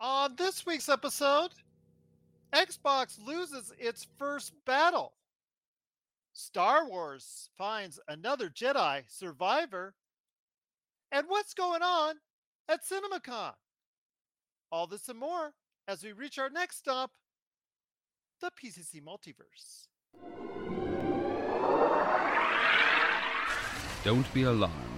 On this week's episode, Xbox loses its first battle. Star Wars finds another Jedi survivor. And what's going on at CinemaCon? All this and more as we reach our next stop, the PCC Multiverse. Don't be alarmed.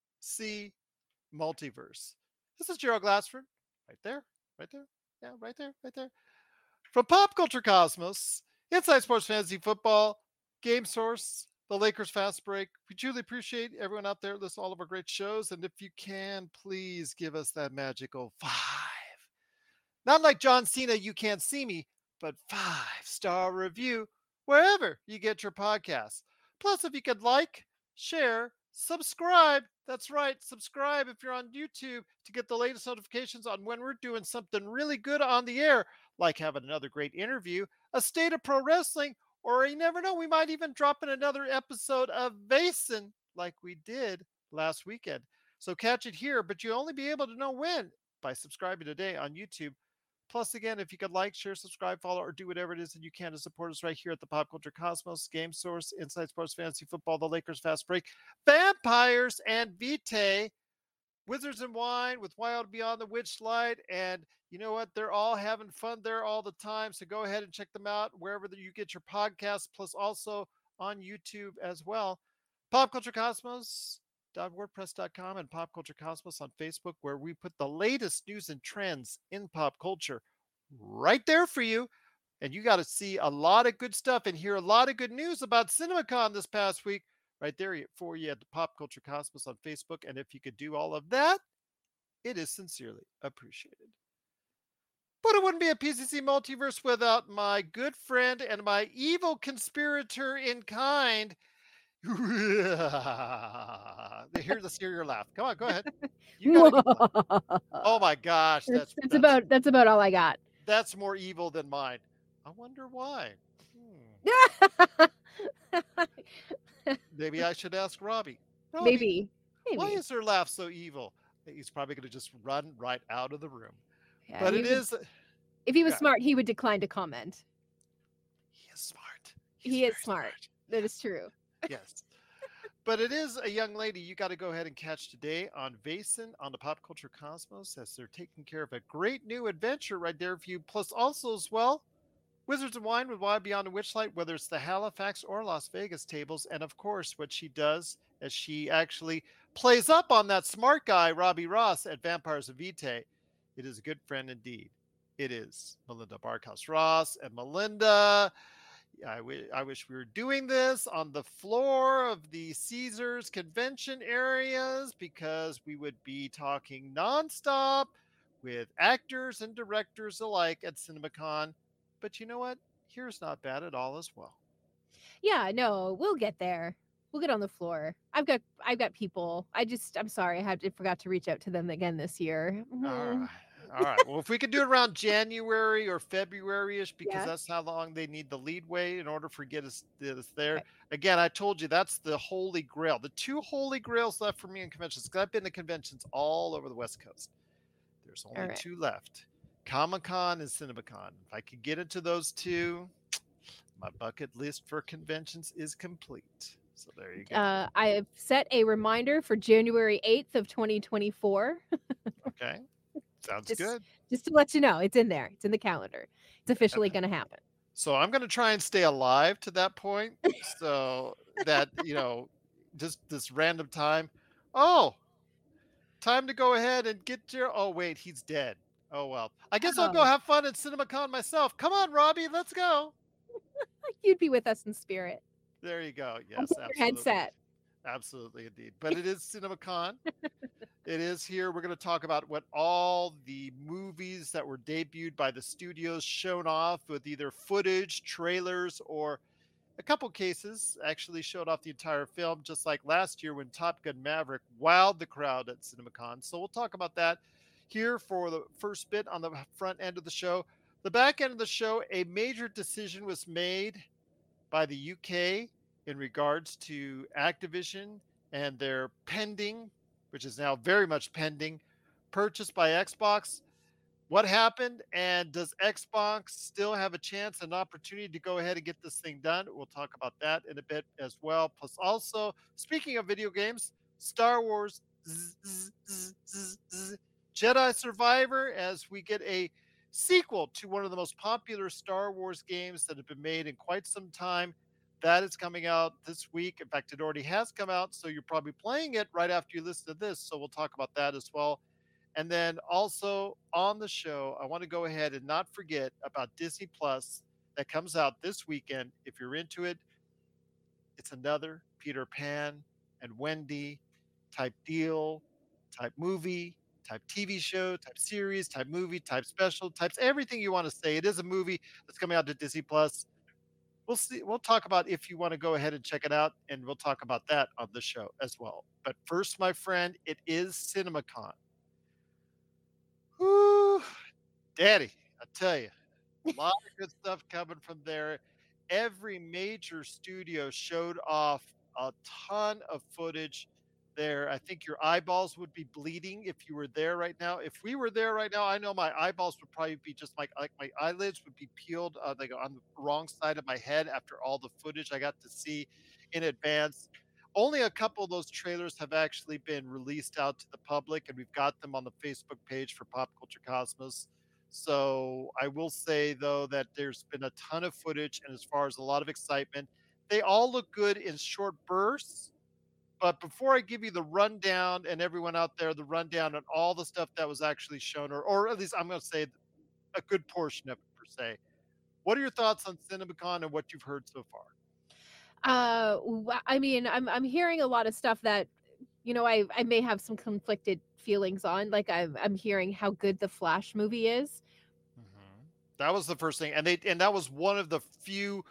See multiverse. This is Gerald Glassford, right there, right there, yeah, right there, right there. From Pop Culture Cosmos, Inside Sports Fantasy Football, Game Source, the Lakers Fast Break. We truly appreciate everyone out there listening to all of our great shows. And if you can, please give us that magical five. Not like John Cena, you can't see me, but five star review wherever you get your podcasts. Plus, if you could like, share, subscribe. That's right, subscribe if you're on YouTube to get the latest notifications on when we're doing something really good on the air, like having another great interview, a state of pro wrestling, or you never know, we might even drop in another episode of Vason like we did last weekend. So catch it here, but you'll only be able to know when by subscribing today on YouTube. Plus, again, if you could like, share, subscribe, follow, or do whatever it is that you can to support us right here at the Pop Culture Cosmos, Game Source, Inside Sports Fantasy Football, The Lakers Fast Break, Vampires, and Vitae, Wizards and Wine with Wild Beyond the Witchlight. And you know what? They're all having fun there all the time. So go ahead and check them out wherever you get your podcasts, plus also on YouTube as well. Pop Culture Cosmos, wordpress.com and pop culture cosmos on facebook where we put the latest news and trends in pop culture right there for you. And you got to see a lot of good stuff and hear a lot of good news about cinemacon this past week right there for you at the pop culture cosmos on facebook. And if you could do all of that it is sincerely appreciated. But it wouldn't be a pcc multiverse without my good friend and my evil conspirator in kind Hear the scare laugh. Come on, go ahead. Oh my gosh, that's, that's, that's about that's about all I got. that's more evil than mine. I wonder why. Hmm. Maybe I should ask Robbie. Robbie, Maybe. Maybe. Why is her laugh so evil? He's probably going to just run right out of the room. Yeah, but it was- is. If he was yeah. smart, he would decline to comment. He is smart. He is very smart. That is true. Yes. But it is a young lady you got to go ahead and catch today on Vason on the Pop Culture Cosmos as they're taking care of a great new adventure right there for you. Plus, also as well, Wizards of Wine with Wild Beyond the Witchlight, whether it's the Halifax or Las Vegas tables. And of course, what she does as she actually plays up on that smart guy, Robbie Ross, at Vampires of Vitae. It is a good friend indeed. It is Melinda Barkhouse Ross and Melinda. I wish we were doing this on the floor of the Caesars convention areas because we would be talking nonstop with actors and directors alike at CinemaCon. But you know what? Here's not bad at all as well. Yeah, no, we'll get there. We'll get on the floor. I've got I've got people. I just I'm sorry, I had I forgot to reach out to them again this year. All mm-hmm. right. All right. Well, if we could do it around January or February ish, because Yeah. that's how long they need the leadway in order for get us, get us there. Right. Again, I told you that's the holy grail. The two holy grails left for me in conventions. Because I've been to conventions all over the West Coast. There's only right. two left: Comic Con and CinemaCon. If I could get into those two, my bucket list for conventions is complete. So there you go. Uh, I have set a reminder for January 8th of 2024. okay. Sounds just- good. Just to let you know, it's in there. It's in the calendar. It's officially going to happen. So I'm going to try and stay alive to that point. So that, you know, just this random time. Oh, time to go ahead and get your. Oh, wait, he's dead. Oh, well. I guess I'll go Oh. have fun at CinemaCon myself. Come on, Robbie, let's go. You'd be with us in spirit. There you go. Yes, absolutely. headset. Absolutely, indeed. But it is CinemaCon. It is here. We're going to talk about what all the movies that were debuted by the studios shown off with either footage, trailers, or a couple cases actually showed off the entire film, just like last year when Top Gun Maverick wowed the crowd at CinemaCon. So we'll talk about that here for the first bit on the front end of the show. The back end of the show, a major decision was made by the UK in regards to Activision and their pending, which is now very much pending, purchase by Xbox. What happened? And does Xbox still have a chance, an opportunity to go ahead and get this thing done? We'll talk about that in a bit as well. Plus, also, speaking of video games, Star Wars Jedi Survivor, as we get a sequel to one of the most popular Star Wars games that have been made in quite some time. That is coming out this week. In fact, it already has come out. So you're probably playing it right after you listen to this. So we'll talk about that as well. And then also on the show, I want to go ahead and not forget about Disney Plus that comes out this weekend. If you're into it, it's another Peter Pan and Wendy type deal, type movie, type TV show, type series, type movie, type special, types everything you want to say. It is a movie that's coming out to Disney Plus we'll see we'll talk about if you want to go ahead and check it out and we'll talk about that on the show as well. But first my friend it is cinemacon. Whew, daddy i tell you a lot of good stuff coming from there. Every major studio showed off a ton of footage there. I think your eyeballs would be bleeding if you were there right now. If we were there right now, I know my eyeballs would probably be just like like my eyelids would be peeled uh, like on the wrong side of my head after all the footage I got to see in advance. Only a couple of those trailers have actually been released out to the public, and we've got them on the Facebook page for Pop Culture Cosmos. So I will say though that there's been a ton of footage, and as far as a lot of excitement, they all look good in short bursts but before I give you the rundown and everyone out there, the rundown on all the stuff that was actually shown, or, or at least I'm going to say a good portion of it per se, what are your thoughts on CinemaCon and what you've heard so far? Uh, I mean, I'm I'm hearing a lot of stuff that, you know, I I may have some conflicted feelings on. Like I'm I'm hearing how good the Flash movie is. Mm-hmm. That was the first thing, and they and that was one of the few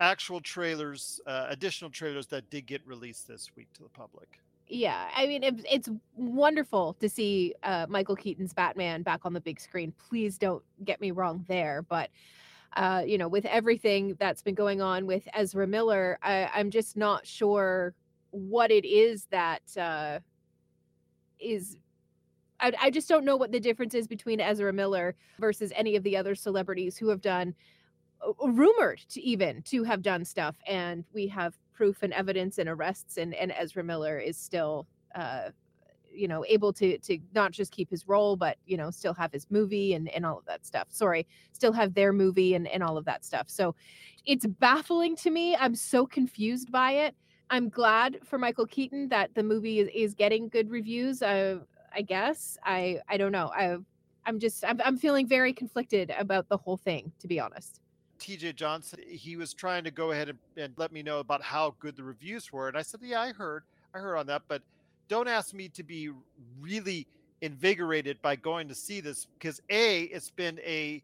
actual trailers, uh, additional trailers that did get released this week to the public. Yeah, I mean it, it's wonderful to see uh, Michael Keaton's Batman back on the big screen. Please don't get me wrong there, but uh, you know, with everything that's been going on with Ezra Miller, I, I'm just not sure what it is that uh, is I, I, just don't know what the difference is between Ezra Miller versus any of the other celebrities who have done rumored to even to have done stuff and we have proof and evidence and arrests and and Ezra Miller is still uh you know able to to not just keep his role but you know still have his movie and and all of that stuff. Sorry still have their movie and and all of that stuff. So it's baffling to me. I'm so confused by it. I'm glad for michael keaton that the movie is, is getting good reviews uh, i guess. I i don't know. I i'm just I'm, I'm feeling very conflicted about the whole thing to be honest TJ Johnson, he was trying to go ahead and, and, let me know about how good the reviews were. And I said, Yeah, I heard. I heard on that, but don't ask me to be really invigorated by going to see this because A, it's been a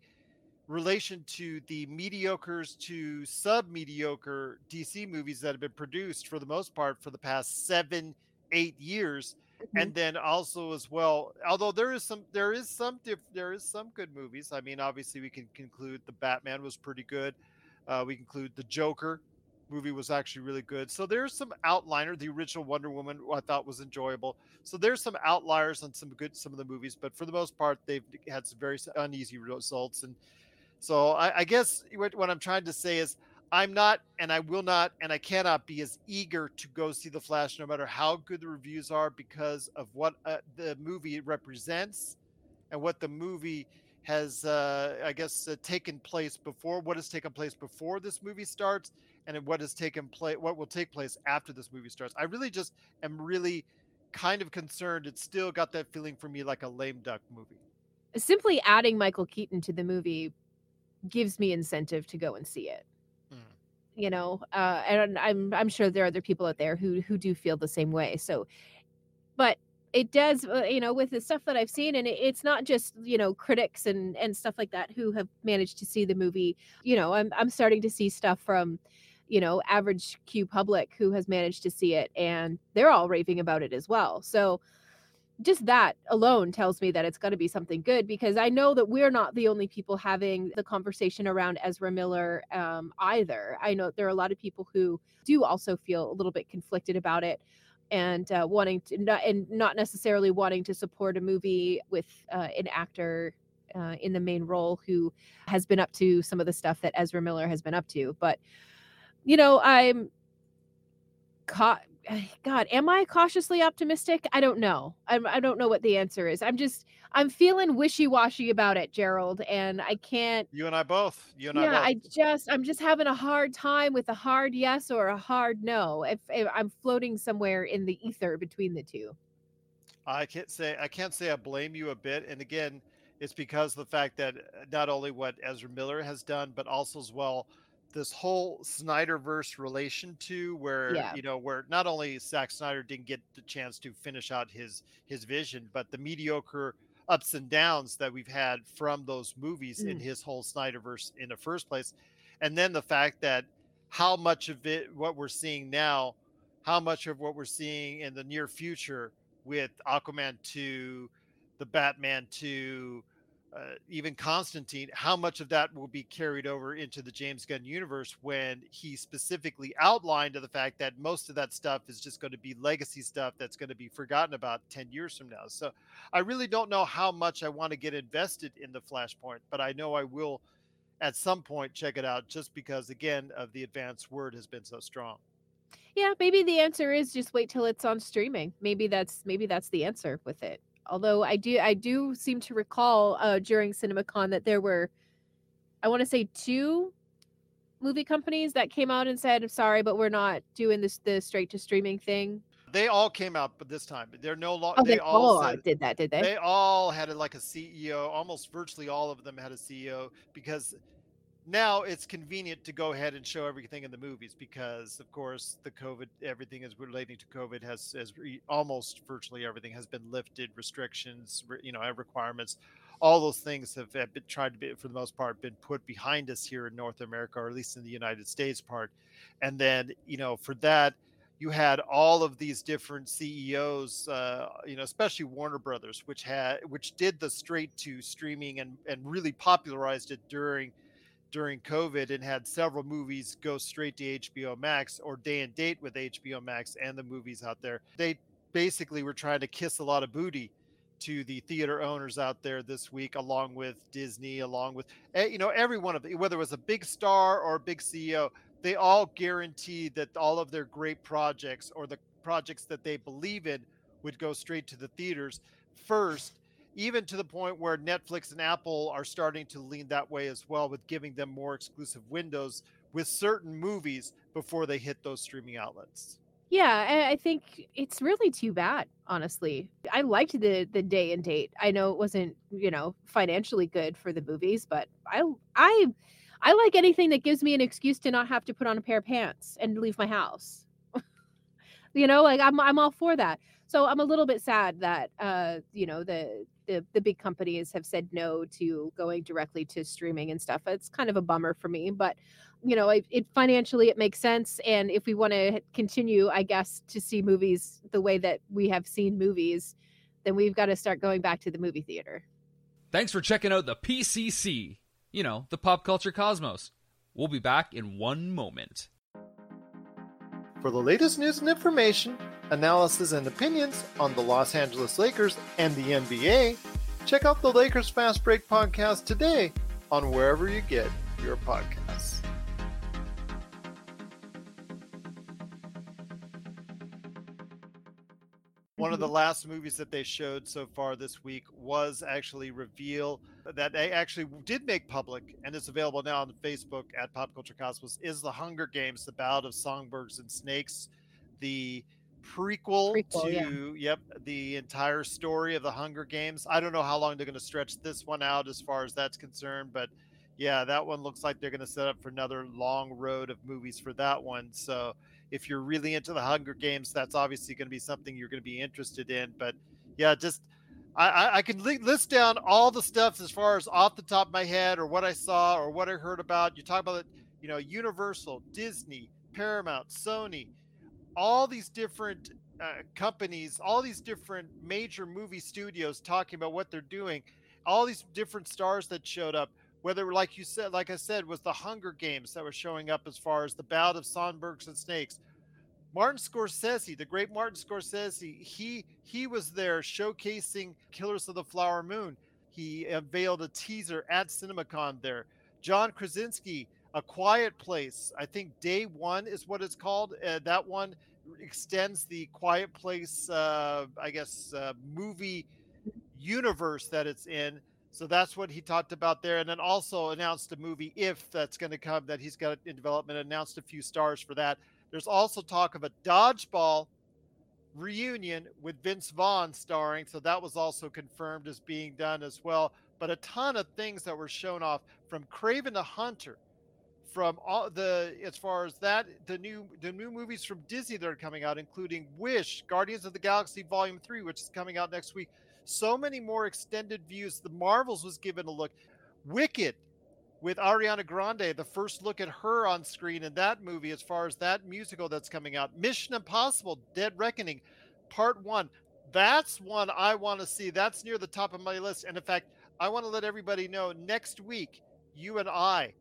relation to the mediocres to sub mediocre DC movies that have been produced for the most part for the past seven, eight years Mm-hmm. And then also as well, although there is some there is some diff, there is some good movies. I mean, obviously we can conclude the Batman was pretty good. Uh, we conclude the Joker movie was actually really good. So there's some outliner. The original Wonder Woman I thought was enjoyable. So there's some outliers on some good some of the movies, but for the most part, they've had some very uneasy results. And so I, I guess what, what I'm trying to say is I'm not, and I will not, and I cannot be as eager to go see The Flash, no matter how good the reviews are, because of what uh, the movie represents and what the movie has, uh, I guess, uh, taken place before. What has taken place before this movie starts, and what has taken place, what will take place after this movie starts. I really just am really kind of concerned. It's still got that feeling for me like a lame duck movie. Simply adding Michael Keaton to the movie gives me incentive to go and see it you know uh and i'm i'm sure there are other people out there who who do feel the same way so but it does uh, you know with the stuff that i've seen and it, it's not just you know critics and and stuff like that who have managed to see the movie you know i'm i'm starting to see stuff from you know average q public who has managed to see it and they're all raving about it as well so just that alone tells me that it's going to be something good because I know that we're not the only people having the conversation around Ezra Miller um, either. I know there are a lot of people who do also feel a little bit conflicted about it and uh, wanting to not and not necessarily wanting to support a movie with uh, an actor uh, in the main role who has been up to some of the stuff that Ezra Miller has been up to. But you know, I'm caught. God, am I cautiously optimistic? I don't know. I'm, I don't know what the answer is. I'm just I'm feeling wishy washy about it, Gerald, and I can't. You and I both. You and yeah, I I just I'm just having a hard time with a hard yes or a hard no. If, if I'm floating somewhere in the ether between the two. I can't say I can't say I blame you a bit. And again, it's because the fact that uh, not only what Ezra Miller has done, but also as well this whole Snyderverse relation to where Yeah. you know where not only Zack Snyder didn't get the chance to finish out his his vision, but the mediocre ups and downs that we've had from those movies in Mm. his whole Snyderverse in the first place, and then the fact that how much of it what we're seeing now, how much of what we're seeing in the near future with Aquaman 2, the Batman 2, uh, even Constantine, how much of that will be carried over into the James Gunn universe when he specifically outlined the fact that most of that stuff is just going to be legacy stuff that's going to be forgotten about 10 years from now. So I really don't know how much I want to get invested in the Flashpoint, but I know I will at some point check it out just because, again, of the advanced word has been so strong. Yeah, maybe the answer is just wait till it's on streaming. Maybe that's maybe that's the answer with it. Although I do I do seem to recall uh during CinemaCon that there were I want to say two movie companies that came out and said, "Sorry, but we're not doing this the straight to streaming thing." They all came out, but this time they're no longer. Oh, they, they all all said did that, did they? they all had a, like a CEO. Almost virtually all of them had a CEO because now it's convenient to go ahead and show everything in the movies because, of course, the COVID, everything is relating to COVID has, has almost virtually everything has been lifted, restrictions, re- you know, requirements. All those things have, have been tried to be, for the most part, been put behind us here in North America, or at least in the United States part. And then, you know, for that, you had all of these different CEOs, uh, you know, especially Warner Brothers, which had which did the straight to streaming and and really popularized it during during COVID and had several movies go straight to HBO Max or day and date with HBO Max and the movies out there. They basically were trying to kiss a lot of booty to the theater owners out there this week, along with Disney, along with eh, you know every one of the, whether it was a big star or a big CEO, they all guaranteed that all of their great projects or the projects that they believe in would go straight to the theaters first even to the point where Netflix and Apple are starting to lean that way as well with giving them more exclusive windows with certain movies before they hit those streaming outlets. Yeah, I think it's really too bad, honestly. I liked the the day and date. I know it wasn't, you know, financially good for the movies, but I I I like anything that gives me an excuse to not have to put on a pair of pants and leave my house. You know, like I'm I'm all for that. So I'm a little bit sad that uh, you know, the the the big companies have said no to going directly to streaming and stuff. It's kind of a bummer for me, but you know, it, it financially it makes sense and if we want to continue, I guess, to see movies the way that we have seen movies, then we've got to start going back to the movie theater. Thanks for checking out the PCC. You know, the pop culture cosmos. We'll be back in one moment. For the latest news and information, analysis and opinions on the Los Angeles Lakers and the NBA, check out the Lakers Fast Break podcast today on wherever you get your podcasts. One of the last movies that they showed so far this week was actually Reveal that they actually did make public and it's available now on Facebook at Pop Culture Cosmos is The Hunger Games, The Ballad of Songbirds and Snakes, the prequel, Prequel, yeah. to yep, the entire story of the Hunger Games. I don't know how long they're going to stretch this one out as far as that's concerned, but yeah, that one looks like they're going to set up for another long road of movies for that one. So if you're really into the Hunger Games, that's obviously going to be something you're going to be interested in. But yeah, just I, I, can list down all the stuff as far as off the top of my head or what I saw or what I heard about. You talk about it, you know, Universal, Disney, Paramount, Sony, all these different uh, companies, all these different major movie studios talking about what they're doing, all these different stars that showed up. Whether, like you said, like I said, was the Hunger Games that were showing up as far as the bout of Songbirds and Snakes, Martin Scorsese, the great Martin Scorsese, he he was there showcasing Killers of the Flower Moon. He unveiled a teaser at CinemaCon there. John Krasinski, A Quiet Place. I think Day One is what it's called. Uh, that one extends the Quiet Place, uh, I guess, uh, movie universe that it's in. So that's what he talked about there, and then also announced a movie if that's going to come that he's got in development. Announced a few stars for that. There's also talk of a dodgeball reunion with Vince Vaughn starring. So that was also confirmed as being done as well. But a ton of things that were shown off from Kraven the Hunter, from all the as far as that the new the new movies from Disney that are coming out, including Wish, Guardians of the Galaxy Volume Three, which is coming out next week. So many more extended views. The Marvels was given a look. Wicked with Ariana Grande, the first look at her on screen in that movie, as far as that musical that's coming out. Mission Impossible Dead Reckoning, Part One. That's one I want to see. That's near the top of my list. And in fact, I want to let everybody know next week, you and I,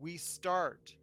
we start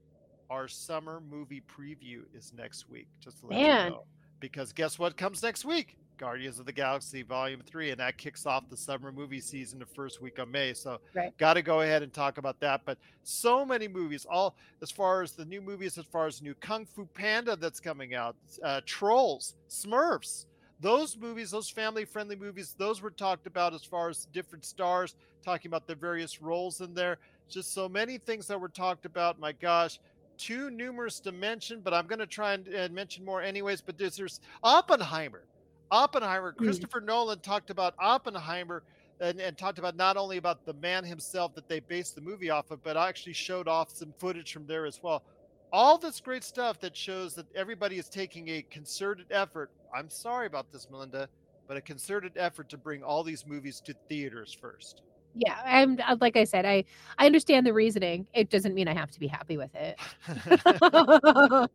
our summer movie preview is next week. Just to let Man. you know. Because guess what comes next week? Guardians of the Galaxy Volume 3, and that kicks off the summer movie season the first week of May. So, right. got to go ahead and talk about that. But so many movies, all as far as the new movies, as far as new Kung Fu Panda that's coming out, uh, Trolls, Smurfs, those movies, those family friendly movies, those were talked about as far as different stars, talking about the various roles in there. Just so many things that were talked about. My gosh, too numerous to mention, but I'm going to try and, and mention more anyways. But there's, there's Oppenheimer Oppenheimer, mm. Christopher mm. Nolan talked about Oppenheimer and, and, talked about not only about the man himself that they based the movie off of, but actually showed off some footage from there as well. All this great stuff that shows that everybody is taking a concerted effort. I'm sorry about this, Melinda, but a concerted effort to bring all these movies to theaters first yeah i'm uh, like i said i i understand the reasoning it doesn't mean i have to be happy with it.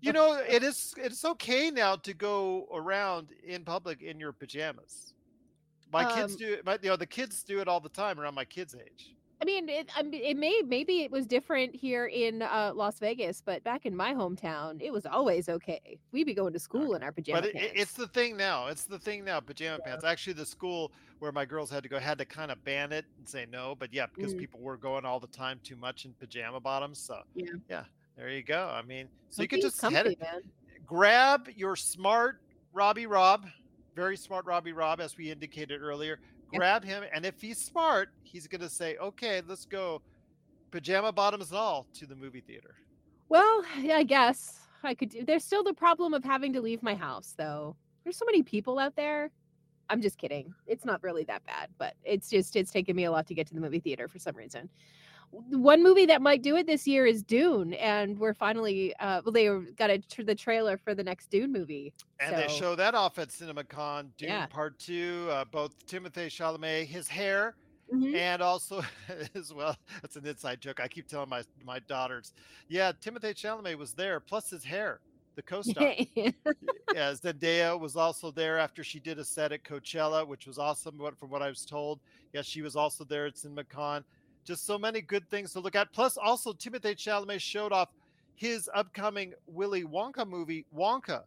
You know it is it's okay now to go around in public in your pajamas. My um, kids do my, you know the kids do it all the time around my kids age I mean, it, I mean, it may maybe it was different here in uh, Las Vegas, but back in my hometown, it was always okay. We'd be going to school in our pajama but pants. But it's the thing now. It's the thing now. Pajama yeah. pants. Actually, the school where my girls had to go had to kind of ban it and say no. But yeah, because mm. people were going all the time too much in pajama bottoms. So yeah, yeah. There you go. I mean, so you could just comfy, head it, man. grab your smart Robbie Rob, very smart Robbie Rob, as we indicated earlier grab him, and if he's smart, he's going to say, "Okay, let's go, pajama bottoms and all, to the movie theater." Well, yeah, I guess I could. Do. There's still the problem of having to leave my house, though. There's so many people out there. I'm just kidding. It's not really that bad, but it's just it's taken me a lot to get to the movie theater for some reason one movie that might do it this year is Dune, and we're finally uh, well, they got a the trailer for the next Dune movie, and so. they show that off at CinemaCon. Dune yeah. Part Two, uh, both Timothée Chalamet, his hair. Mm-hmm. And also, as well, that's an inside joke. I keep telling my my daughters, yeah, Timothée Chalamet was there, plus his hair, the co-star. yeah, Zendaya was also there after she did a set at Coachella, which was awesome. But from what I was told, yeah, she was also there at CinemaCon just so many good things to look at. Plus, also Timothée Chalamet showed off his upcoming Willy Wonka movie, Wonka.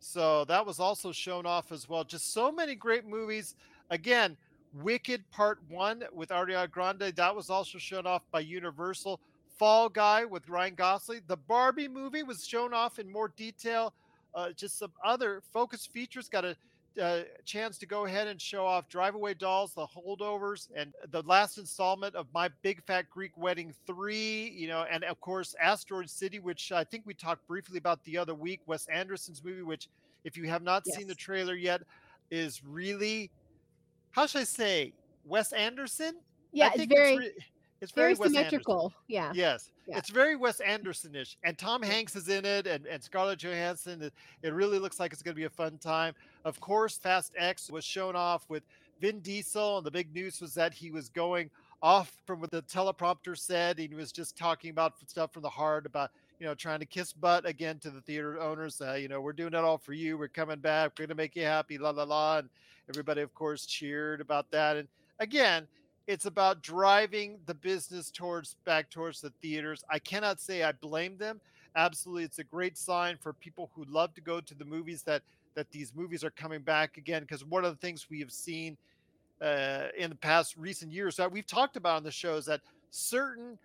So that was also shown off as well. Just so many great movies. Again, Wicked Part One with Ariana Grande. That was also shown off by Universal. Fall Guy with Ryan Gosling. The Barbie movie was shown off in more detail. Uh, just some other focus features. Got a uh, chance to go ahead and show off Drive Away Dolls, The Holdovers, and the last installment of My Big Fat Greek Wedding 3, you know, and of course Asteroid City, which I think we talked briefly about the other week, Wes Anderson's movie, which, if you have not yes. seen the trailer yet, is really, how should I say, Wes Anderson? Yeah, it's very. It's, re- It's very, very, symmetrical. Yeah. Yes, Yeah. it's very Wes Anderson-ish, and Tom Hanks is in it, and, and Scarlett Johansson. It, it really looks like it's going to be a fun time. Of course, Fast X was shown off with Vin Diesel, and the big news was that he was going off from what the teleprompter said. He was just talking about stuff from the heart, about you know trying to kiss butt again to the theater owners. Uh, you know, we're doing it all for you. We're coming back. We're going to make you happy. La la la. And everybody, of course, cheered about that. And again, it's about driving the business towards back towards the theaters. I cannot say I blame them. Absolutely, it's a great sign for people who love to go to the movies that that these movies are coming back again. Because one of the things we have seen uh, in the past recent years that we've talked about on the show is that certain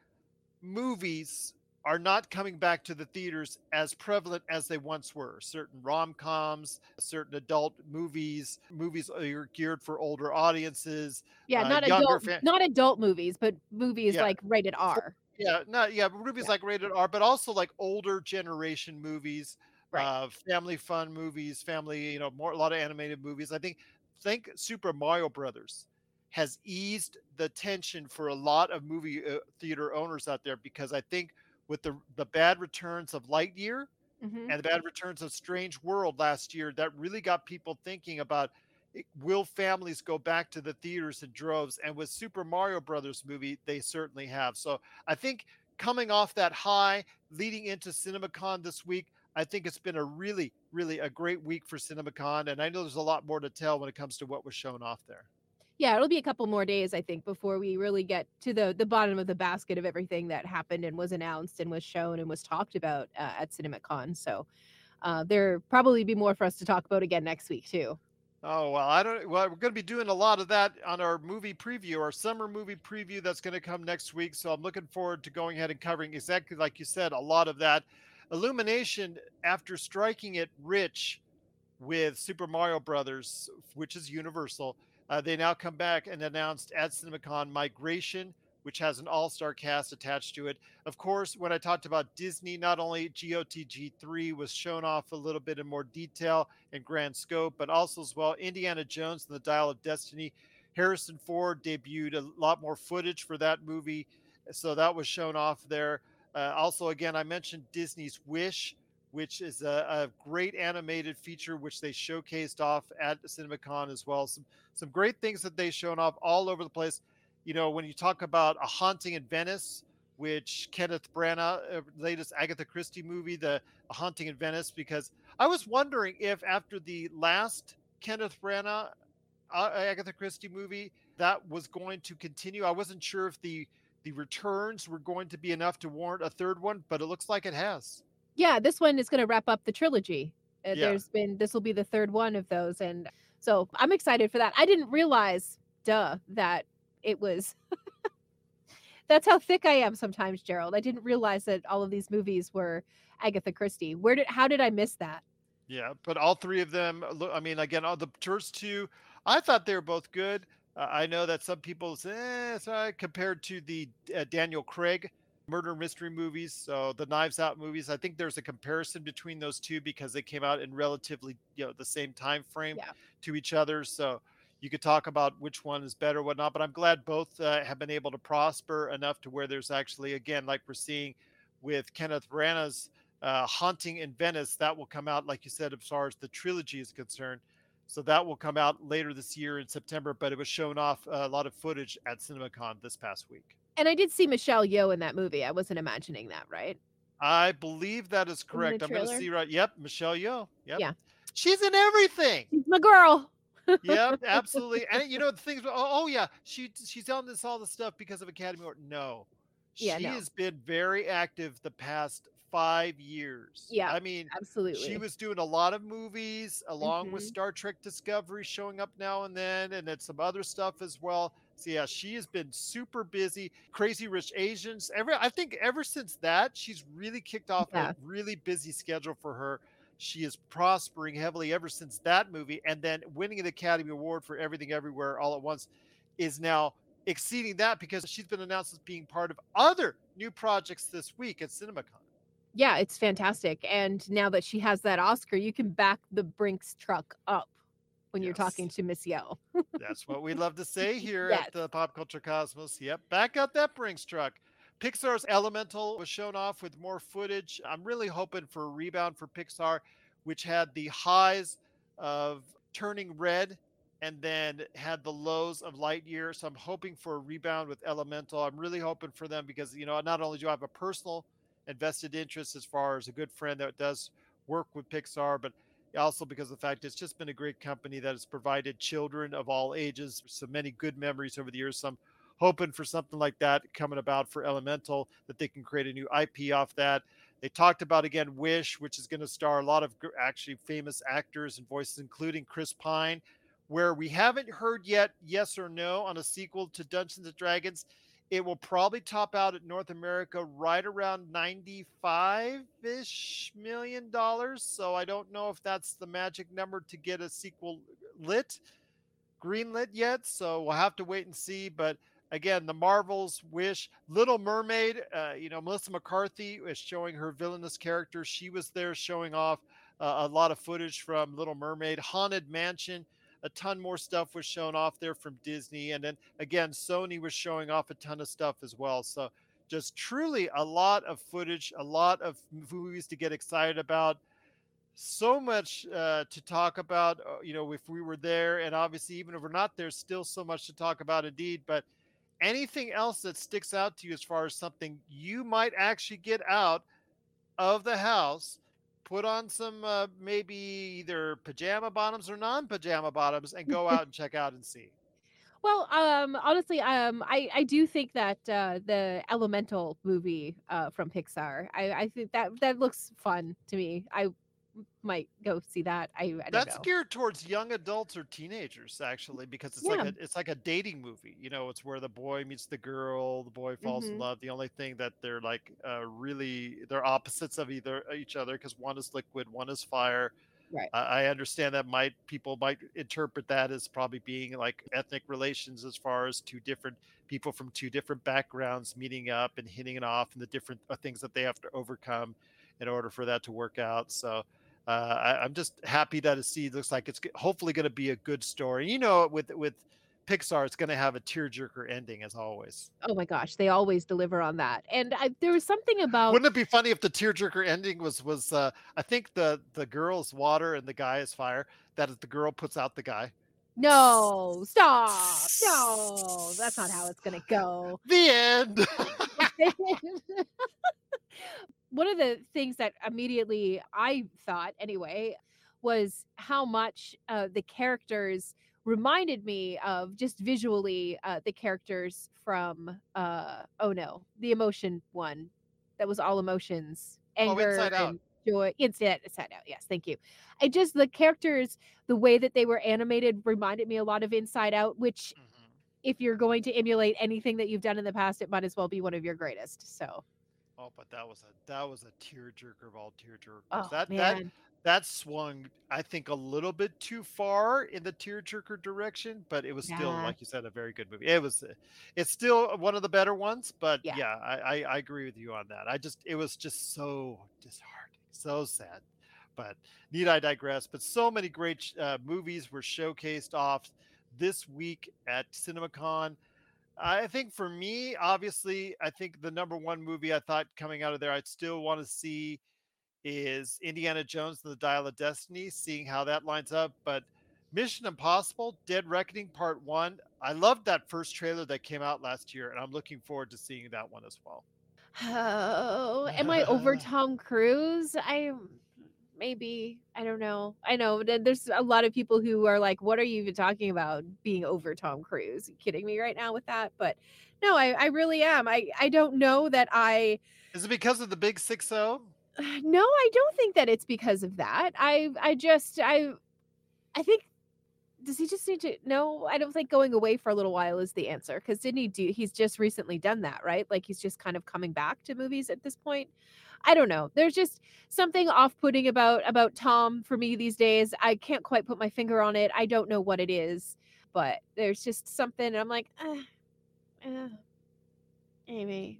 movies are not coming back to the theaters as prevalent as they once were. Certain rom coms, certain adult movies, movies are geared for older audiences. Yeah, uh, not adult, fa- not adult movies, but movies Yeah. like rated R. Yeah, not yeah, movies Yeah. like rated R, but also like older generation movies, Right. uh, family fun movies, family, you know, more a lot of animated movies. I think think Super Mario Brothers has eased the tension for a lot of movie uh, theater owners out there because I think with the the bad returns of Lightyear Mhm. and the bad returns of Strange World last year, that really got people thinking about will families go back to the theaters in droves? And with Super Mario Brothers movie, they certainly have. So I think coming off that high, leading into CinemaCon this week, I think it's been a really, really a great week for CinemaCon, and I know there's a lot more to tell when it comes to what was shown off there. Yeah, it'll be a couple more days, I think, before we really get to the the bottom of the basket of everything that happened and was announced and was shown and was talked about uh, at CinemaCon. So uh, there probably be more for us to talk about again next week too. Oh well, I don't. Well, we're going to be doing a lot of that on our movie preview, our summer movie preview that's going to come next week. So I'm looking forward to going ahead and covering exactly like you said, a lot of that. Illumination, after striking it rich with Super Mario Brothers, which is Universal, uh, they now come back and announced at CinemaCon Migration, which has an all-star cast attached to it. Of course, when I talked about Disney, not only GOTG3 was shown off a little bit in more detail and grand scope, but also as well Indiana Jones and the Dial of Destiny. Harrison Ford debuted a lot more footage for that movie, so that was shown off there. Uh, also, again, I mentioned Disney's Wish, which is a, a great animated feature which they showcased off at CinemaCon as well. Some some great things that they've shown off all over the place. You know, when you talk about a haunting in Venice, which Kenneth Branagh, uh, latest Agatha Christie movie, the a haunting in Venice, because I was wondering if after the last Kenneth Branagh uh, Agatha Christie movie that was going to continue. I wasn't sure if the the returns were going to be enough to warrant a third one, but it looks like it has. Yeah, this one is going to wrap up the trilogy. Uh, Yeah. There's been this will be the third one of those, and so I'm excited for that. I didn't realize, duh, that it was. That's how thick I am sometimes, Gerald. I didn't realize that all of these movies were Agatha Christie. Where did how did I miss that? Yeah, but all three of them. I mean, again, all the first two, I thought they were both good. Uh, I know that some people say eh, it's all right compared to the uh, Daniel Craig murder mystery movies, so the Knives Out movies. I think there's a comparison between those two because they came out in relatively, you know, the same time frame Yeah. to each other. So you could talk about which one is better, whatnot. But I'm glad both uh, have been able to prosper enough to where there's actually, again, like we're seeing with Kenneth Branagh's uh, Haunting in Venice, that will come out, like you said, as far as the trilogy is concerned. So that will come out later this year in September, but it was shown off a lot of footage at CinemaCon this past week. And I did see Michelle Yeoh in that movie. I wasn't imagining that, right? I believe that is correct. I'm going to see right. Yep, Michelle Yeoh. Yep. Yeah. She's in everything. She's my girl. yep, absolutely. And you know the things. Oh, oh yeah, she she's on this all the stuff because of Academy Award. No, she Yeah, no. has been very active the past five years. Yeah, I mean, Absolutely. she was doing a lot of movies along with Mhm. Star Trek Discovery showing up now and then, and then some other stuff as well. So yeah, she has been super busy. Crazy Rich Asians. Ever, I think ever since that, she's really kicked off Yeah. a really busy schedule for her. She is prospering heavily ever since that movie, and then winning an Academy Award for Everything Everywhere All at Once is now exceeding that because she's been announced as being part of other new projects this week at CinemaCon. yeah, it's fantastic. And now that she has that Oscar, you can back the Brinks truck up. When you're talking to Miss Yeoh. That's what we love to say here Yes. at the Pop Culture Cosmos. Yep, back up that Brinks truck. Pixar's Elemental was shown off with more footage. I'm really hoping for a rebound for Pixar, which had the highs of turning red and then had the lows of Lightyear. So I'm hoping for a rebound with Elemental. I'm really hoping for them because, you know, not only do I have a personal invested interest as far as a good friend that does work with Pixar, but also because of the fact it's just been a great company that has provided children of all ages so many good memories over the years. So I'm hoping for something like that coming about for Elemental that they can create a new IP off that. They talked about again Wish, which is going to star a lot of actually famous actors and voices, including Chris Pine. Where we haven't heard yet, yes or no, on a sequel to Dungeons and Dragons, it will probably top out at North America right around 95 ish million dollars. So I don't know if that's the magic number to get a sequel lit, greenlit yet. So we'll have to wait and see. But again, the Marvels wish Little Mermaid, uh, you know, Melissa McCarthy is showing her villainous character. She was there showing off uh, a lot of footage from Little Mermaid, Haunted Mansion a ton more stuff was shown off there from Disney. And then again, Sony was showing off a ton of stuff as well. So just truly a lot of footage, a lot of movies to get excited about. So much uh, to talk about, uh, you know, if we were there, and obviously, even if we're not there, still so much to talk about indeed. But anything else that sticks out to you as far as something you might actually get out of the house put on some uh, maybe either pajama bottoms or non-pajama bottoms and go out and check out and see Well, um, honestly, um, I I do think that uh, the Elemental movie uh, from Pixar, I I think that that looks fun to me. I might go see that. I, I that's know. geared towards young adults or teenagers actually because it's Yeah. like a it's like a dating movie you know it's where the boy meets the girl the boy falls in Mhm. love the only thing that they're like uh, really they're opposites of either each other because one is liquid one is fire Right. I I understand that might people might interpret that as probably being like ethnic relations as far as two different people from two different backgrounds meeting up and hitting it off and the different uh, things that they have to overcome in order for that to work out. So uh, I, I'm just happy that a seed looks like it's hopefully going to be a good story. You know, with with Pixar, it's going to have a tearjerker ending as always. Oh my gosh, they always deliver on that. And I, there was something about Wouldn't it be funny if the tearjerker ending was was uh, I think the the girl's water and the guy is fire. That is the girl puts out the guy. no, stop, no, that's not how it's gonna go. The end. One of the things that immediately I thought, anyway, was how much uh, the characters reminded me of just visually uh, the characters from uh, oh no, the emotion one that was all emotions, Oh, anger, and joy. Inside, inside out. Yes, thank you. I just the characters, the way that they were animated, reminded me a lot of Inside Out, which Mhm. if you're going to emulate anything that you've done in the past, it might as well be one of your greatest. So, Oh, but that was a that was a tearjerker of all tearjerkers. oh that that man, that swung, I think, a little bit too far in the tearjerker direction, but it was still, Yeah. like you said, a very good movie. It was, it's still one of the better ones, but Yeah. yeah, I, I, I agree with you on that. I just, it was just so disheartening, so sad. But need I digress? But so many great uh, movies were showcased off this week at CinemaCon. I think for me, obviously, I think the number one movie I thought coming out of there, I'd still want to see is Indiana Jones and the Dial of Destiny, seeing how that lines up. But Mission Impossible Dead Reckoning Part 1, I loved that first trailer that came out last year, and I'm looking forward to seeing that one as well. oh, am I over Tom Cruise? I maybe I don't know. I know there's a lot of people who are like, "What are you even talking about? Being over Tom Cruise? you kidding me right now with that?" But no, I, I really am. I I don't know that I. Is it because of the big six oh No, I don't think that it's because of that. I I just I I think does he just need to no, I don't think going away for a little while is the answer because didn't he do he's just recently done that, right? Like he's just kind of coming back to movies at this point. I don't know. There's just something off-putting about about Tom for me these days. I can't quite put my finger on it. I don't know what it is, but there's just something I'm like, uh, uh, Amy.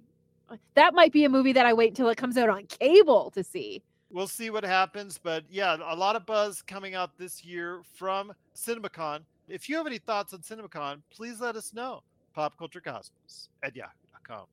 That might be a movie that I wait until it comes out on cable to see. We'll see what happens, but yeah, a lot of buzz coming out this year from CinemaCon. If you have any thoughts on CinemaCon, please let us know. PopCultureCosmos at yahoo.com.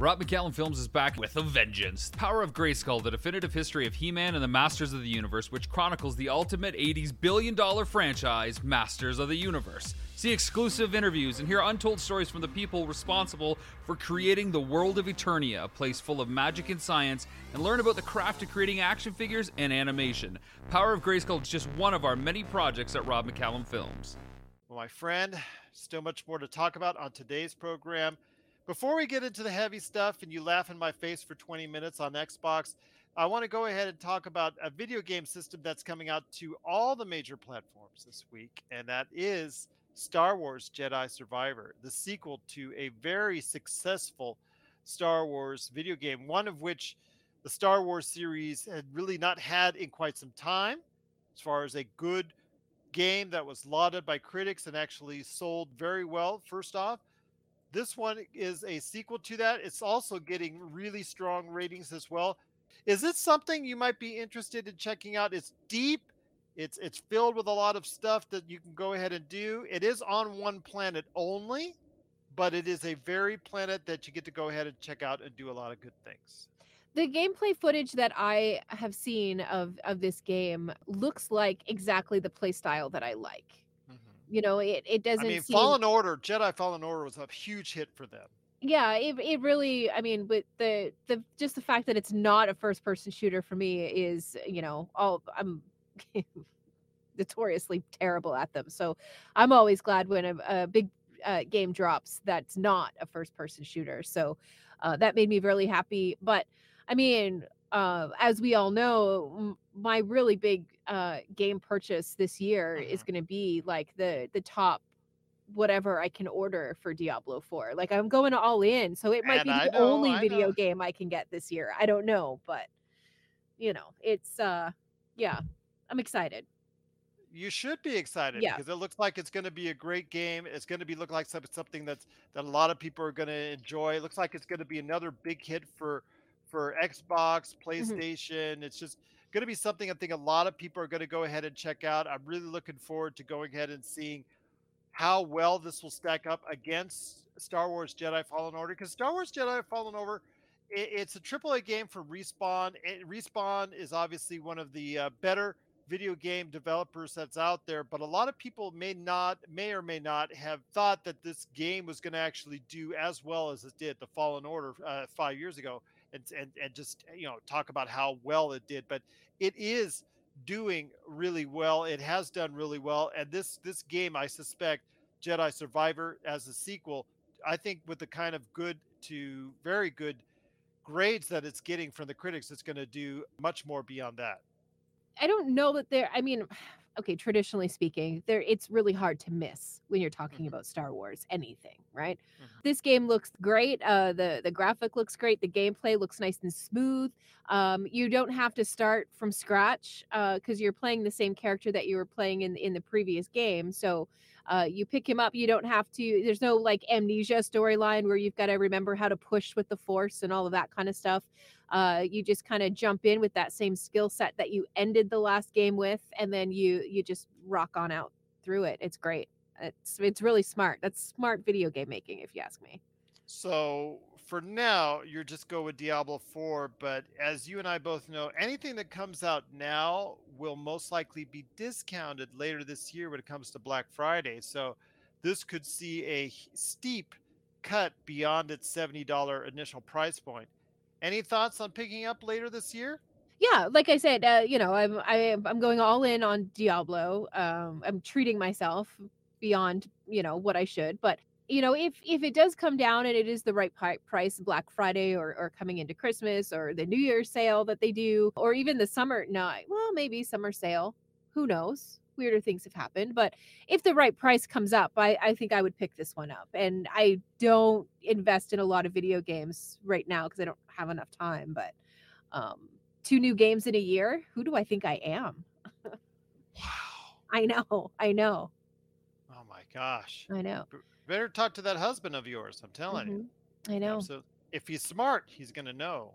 Rob McCallum Films is back with a vengeance. Power of Grayskull, the definitive history of He Man and the Masters of the Universe, which chronicles the ultimate 80s billion dollar franchise, Masters of the Universe. See exclusive interviews and hear untold stories from the people responsible for creating the world of Eternia, a place full of magic and science, and learn about the craft of creating action figures and animation. Power of Grayskull is just one of our many projects at Rob McCallum Films. Well, my friend, still much more to talk about on today's program. Before we get into the heavy stuff and you laugh in my face for 20 minutes on Xbox, I want to go ahead and talk about a video game system that's coming out to all the major platforms this week, and that is Star Wars Jedi Survivor, the sequel to a very successful Star Wars video game, one of which the Star Wars series had really not had in quite some time, as far as a good game that was lauded by critics and actually sold very well, first off. This one is a sequel to that. It's also getting really strong ratings as well. Is this something you might be interested in checking out? It's deep. It's it's filled with a lot of stuff that you can go ahead and do. It is on one planet only, but it is a very planet that you get to go ahead and check out and do a lot of good things. The gameplay footage that I have seen of of this game looks like exactly the play style that I like. You know, it it doesn't I mean, seem Fallen Order, Jedi Fallen Order was a huge hit for them. yeah, it it really I mean, but the the just the fact that it's not a first person shooter for me is, you know, all I'm notoriously terrible at them. So I'm always glad when a, a big uh, game drops that's not a first person shooter. So uh, that made me really happy. But I mean, uh, as we all know, m- my really big uh, game purchase this year is Mhm. going to be like the the top whatever I can order for Diablo 4. Like I'm going all in, so it might And be the know, only I video know. game I can get this year. I don't know, but you know, it's uh yeah, I'm excited. You should be excited Yeah. because it looks like it's going to be a great game. It's going to be look like something that's that a lot of people are going to enjoy. It looks like it's going to be another big hit for for Xbox, Mhm. PlayStation. It's just going to be something I think a lot of people are going to go ahead and check out. I'm really looking forward to going ahead and seeing how well this will stack up against Star Wars Jedi Fallen Order because Star Wars Jedi Fallen Order it's a AAA game from Respawn. and Respawn is obviously one of the uh, better video game developers that's out there, but a lot of people may not, may or may not have thought that this game was going to actually do as well as it did, the Fallen Order uh, five years ago, and and and just eh, you know talk about how well it did. But it is doing really well. It has done really well, and this this game, I suspect, Jedi Survivor as a sequel, I think with the kind of good to very good grades that it's getting from the critics, it's going to do much more beyond that. I don't know that there I mean, okay, traditionally speaking, there it's really hard to miss when you're talking Mhm. about Star Wars anything, right? Mhm. This game looks great. Uh the the graphic looks great, the gameplay looks nice and smooth. Um you don't have to start from scratch uh cuz you're playing the same character that you were playing in in the previous game. So uh, you pick him up. You don't have to. There's no like amnesia storyline where you've got to remember how to push with the force and all of that kind of stuff uh, you just kind of jump in with that same skill set that you ended the last game with and then you you just rock on out through it it's great it's it's really smart that's smart video game making if you ask me So for now, you're just go with Diablo 4, but as you and I both know, anything that comes out now will most likely be discounted later this year when it comes to Black Friday. So this could see a steep cut beyond its $70 initial price point. Any thoughts on picking up later this year? yeah like i said uh, you know i'm I, i'm going all in on diablo um i'm treating myself beyond you know what i should but you know if if it does come down and it is the right price black friday or, or coming into christmas or the new year's sale that they do or even the summer night well maybe summer sale who knows weirder things have happened but if the right price comes up i i think i would pick this one up and i don't invest in a lot of video games right now because i don't have enough time but um two new games in a year who do i think i am Wow. i know i know Oh my gosh. i know Better talk to that husband of yours. I'm telling you. Mhm. i know So if he's smart, he's going to know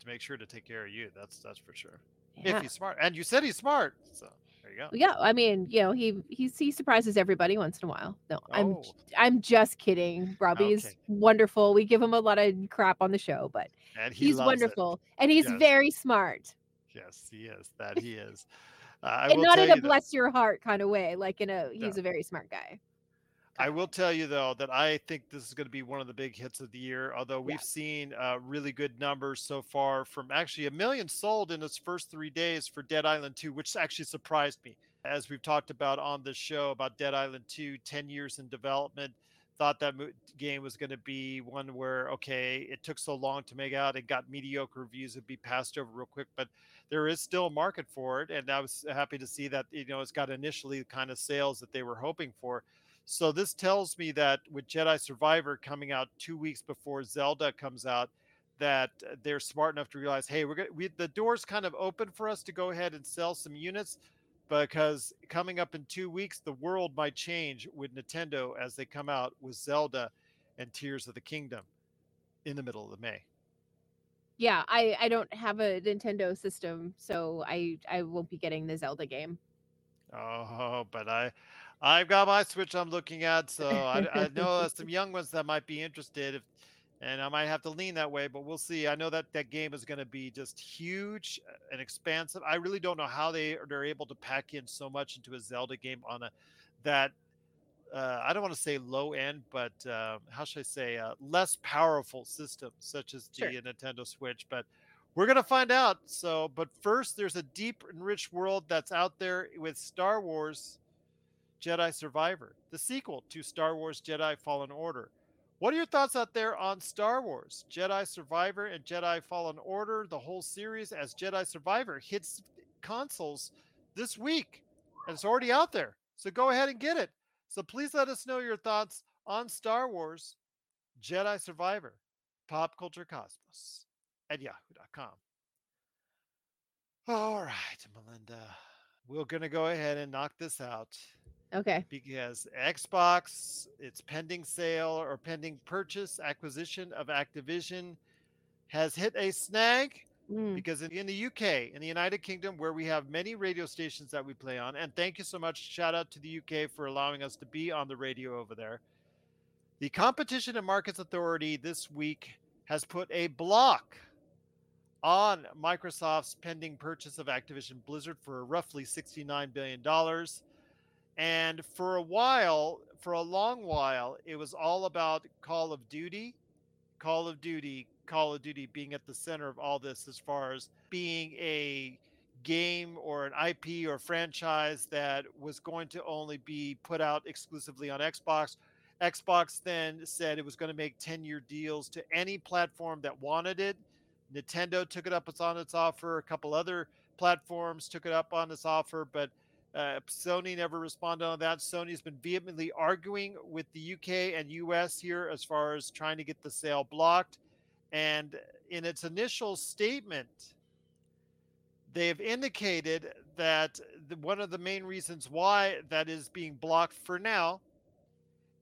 to make sure to take care of you. That's that's for sure. Yeah. If he's smart, and you said he's smart, so there you go. Yeah, I mean, you know, he he he surprises everybody once in a while. No, I'm Oh. I'm just kidding. Robbie's Okay. wonderful. We give him a lot of crap on the show, but he he's loves it. wonderful and he's Yes. very smart. Yes, he is. That he is. Uh, and not in a you that- bless your heart kind of way, like in a he's No. a very smart guy. I will tell you though that I think this is going to be one of the big hits of the year. Although we've seen uh, really good numbers so far from actually a million sold in its first three days for Dead Island 2, which actually surprised me. As we've talked about on the show about Dead Island 2, 10 years in development, thought that game was going to be one where, okay, it took so long to make out and got mediocre reviews and be passed over real quick. But there is still a market for it. And I was happy to see that, you know, it's got initially the kind of sales that they were hoping for. So this tells me that with Jedi Survivor coming out two weeks before Zelda comes out, that uh, they're smart enough to realize, hey, we're gonna we, the door's kind of open for us to go ahead and sell some units, because coming up in two weeks, the world might change with Nintendo as they come out with Zelda and Tears of the Kingdom in the middle of May. Yeah, I I don't have a Nintendo system, so I I won't be getting the Zelda game. Oh, but I, I've got my Switch I'm looking at, so I, I know some young ones that might be interested, if, and I might have to lean that way. But we'll see. I know that that game is going to be just huge uh, and expansive. I really don't know how they they're able to pack in so much into a Zelda game on a that. Uh, I don't want to say low end, but uh, how should I say uh, less powerful system such as the Sure. Nintendo Switch. But we're gonna find out. So, but first, there's a deep and rich world that's out there with Star Wars Jedi Survivor, the sequel to Star Wars Jedi Fallen Order. What are your thoughts out there on Star Wars Jedi Survivor and Jedi Fallen Order, the whole series, as Jedi Survivor hits consoles this week, and it's already out there. So go ahead and get it. So please let us know your thoughts on Star Wars Jedi Survivor, Pop Culture Cosmos at yahoo.com. All right, Melinda, we're going to go ahead and knock this out Okay. because Xbox, its pending sale or pending purchase acquisition of Activision has hit a snag Mm. because in, in the UK, in the United Kingdom, where we have many radio stations that we play on, and thank you so much, shout out to the UK for allowing us to be on the radio over there. The Competition and Markets Authority this week has put a block on Microsoft's pending purchase of Activision Blizzard for roughly $69 billion. And for a while, for a long while, it was all about Call of Duty, Call of Duty, Call of Duty being at the center of all this as far as being a game or an IP or franchise that was going to only be put out exclusively on Xbox. Xbox then said it was going to make 10 year deals to any platform that wanted it. Nintendo took it up on its offer. A couple other platforms took it up on its offer, but uh, Sony never responded on that. Sony's been vehemently arguing with the UK and US here as far as trying to get the sale blocked. And in its initial statement, they've indicated that the, one of the main reasons why that is being blocked for now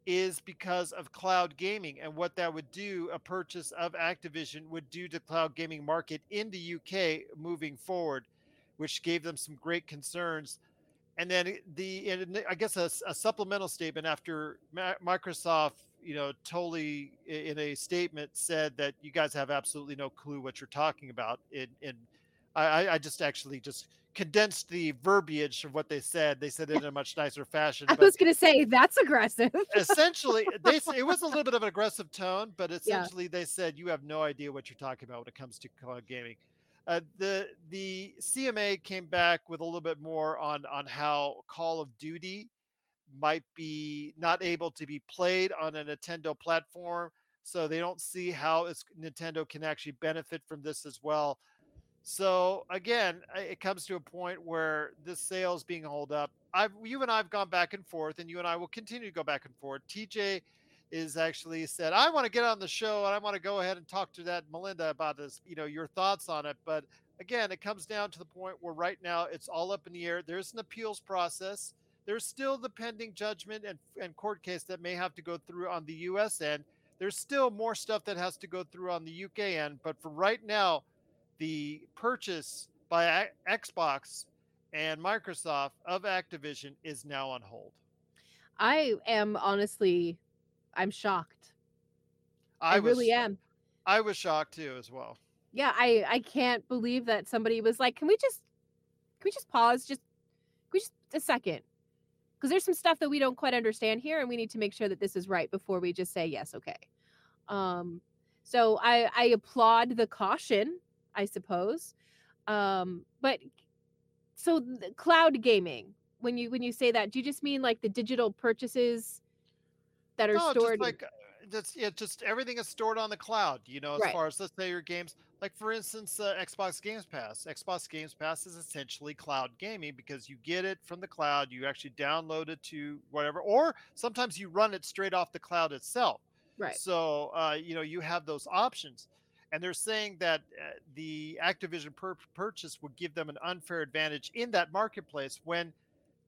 is because of cloud gaming and what that would do a purchase of activision would do to cloud gaming market in the uk moving forward which gave them some great concerns and then the and i guess a, a supplemental statement after Ma- microsoft you know totally in a statement said that you guys have absolutely no clue what you're talking about in in I, I- just actually just condensed the verbiage of what they said. They said it in a much nicer fashion. I was gonna say that's aggressive. essentially, they it was a little bit of an aggressive tone, but essentially they said you have no idea what you're talking about when it comes to cloud gaming. Uh, the the CMA came back with a little bit more on on how Call of Duty might be not able to be played on a Nintendo platform, so they don't see how it's, Nintendo can actually benefit from this as well. So again, it comes to a point where this sale is being held up. I've you and I've gone back and forth, and you and I will continue to go back and forth. TJ is actually said, I want to get on the show and I want to go ahead and talk to that Melinda about this, you know, your thoughts on it. But again, it comes down to the point where right now it's all up in the air. There's an appeals process. There's still the pending judgment and, and court case that may have to go through on the US end. There's still more stuff that has to go through on the UK end. But for right now, the purchase by Xbox and Microsoft of Activision is now on hold. I am honestly, I'm shocked. I, I was, really am. I was shocked too, as well. Yeah, I I can't believe that somebody was like, "Can we just, can we just pause? Just, can we just a second? Because there's some stuff that we don't quite understand here, and we need to make sure that this is right before we just say yes, okay." Um, so I I applaud the caution, I suppose. Um, but so cloud gaming, when you when you say that, do you just mean like the digital purchases that are No, stored? just like uh, just yeah, just everything is stored on the cloud. You know, as Right. far as let's say your games, like for instance, uh, Xbox Games Pass. Xbox Games Pass is essentially cloud gaming because you get it from the cloud. You actually download it to whatever, or sometimes you run it straight off the cloud itself. right. So uh, you know you have those options, and they're saying that uh, the Activision pur- purchase would give them an unfair advantage in that marketplace when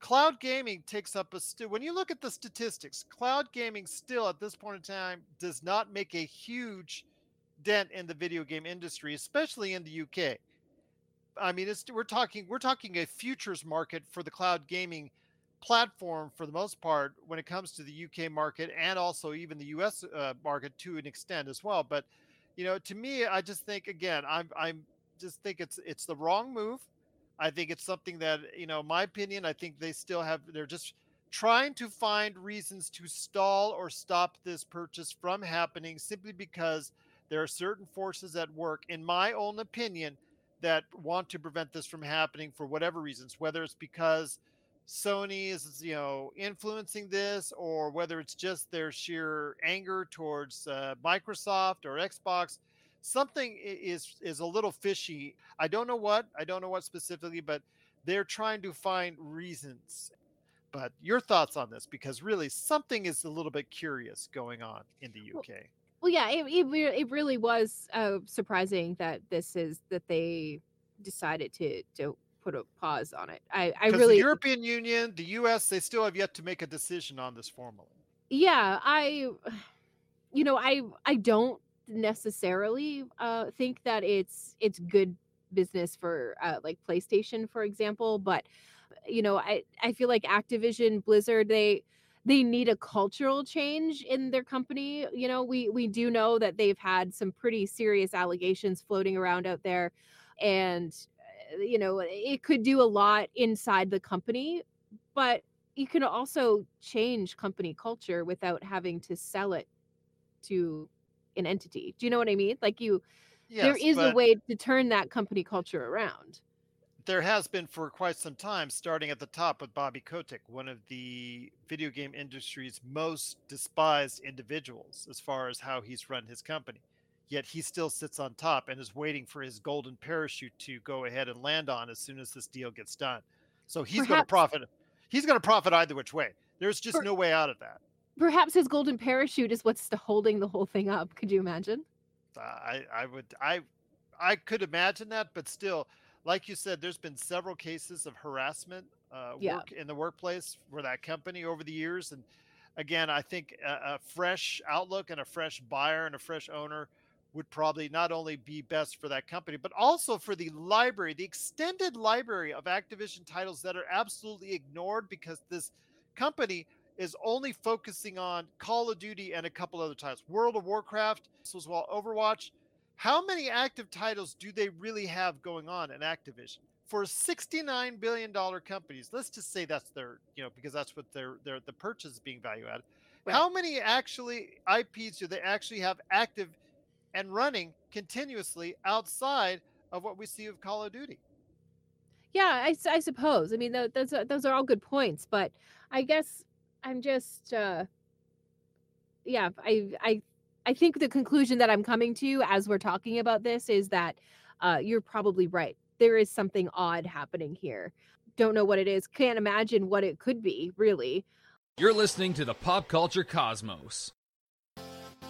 cloud gaming takes up a st- when you look at the statistics, cloud gaming still at this point in time does not make a huge dent in the video game industry, especially in the UK. I mean, it's we're talking we're talking a futures market for the cloud gaming platform for the most part when it comes to the UK market and also even the US uh, market to an extent as well. But you know, to me, I just think again, I'm I'm just think it's it's the wrong move. I think it's something that you know, my opinion. I think they still have they're just trying to find reasons to stall or stop this purchase from happening simply because there are certain forces at work, in my own opinion, that want to prevent this from happening for whatever reasons, whether it's because Sony is, you know, influencing this, or whether it's just their sheer anger towards uh, Microsoft or Xbox. Something is is a little fishy. I don't know what. I don't know what specifically, but they're trying to find reasons. But your thoughts on this, because really something is a little bit curious going on in the UK. Well, yeah, it it, it really was uh, surprising that this is that they decided to to put a pause on it. I I Because really the European Union, the US, they still have yet to make a decision on this formally. yeah I you know I I don't necessarily uh, think that it's it's good business for uh, like PlayStation for example, but you know I I feel like Activision Blizzard they they need a cultural change in their company. You know, we we do know that they've had some pretty serious allegations floating around out there, and uh, you know it could do a lot inside the company, but you can also change company culture without having to sell it to an entity. Do you know what I mean? Like you, there Yes, is a way to turn that company culture around. there has been for quite some time, starting at the top with Bobby Kotick, one of the video game industry's most despised individuals as far as how he's run his company. Yet he still sits on top and is waiting for his golden parachute to go ahead and land on as soon as this deal gets done. So he's going to profit. He's going to profit either which way. There's just no way out of that. Perhaps his golden parachute is what's holding the whole thing up. Could you imagine? Uh, I I would I I could imagine that, but still, like you said, there's been several cases of harassment uh, Yeah. work in the workplace for that company over the years, and again, I think a, a fresh outlook and a fresh buyer and a fresh owner would probably not only be best for that company, but also for the library, the extended library of Activision titles that are absolutely ignored because this company is only focusing on Call of Duty and a couple other titles. World of Warcraft, as well Overwatch. How many active titles do they really have going on in Activision? For a $69 billion companies, let's just say that's their, you know, because that's what their their the purchase is being value added. Right. How many actually IPs do they actually have active and running continuously outside of what we see of Call of Duty? Yeah, I suppose. I mean, those those are all good points, but I guess I'm just, uh, yeah, I, I, I think the conclusion that I'm coming to as we're talking about this is that uh, you're probably right. There is something odd happening here. Don't know what it is. Can't imagine what it could be, really. You're listening to the Pop Culture Cosmos.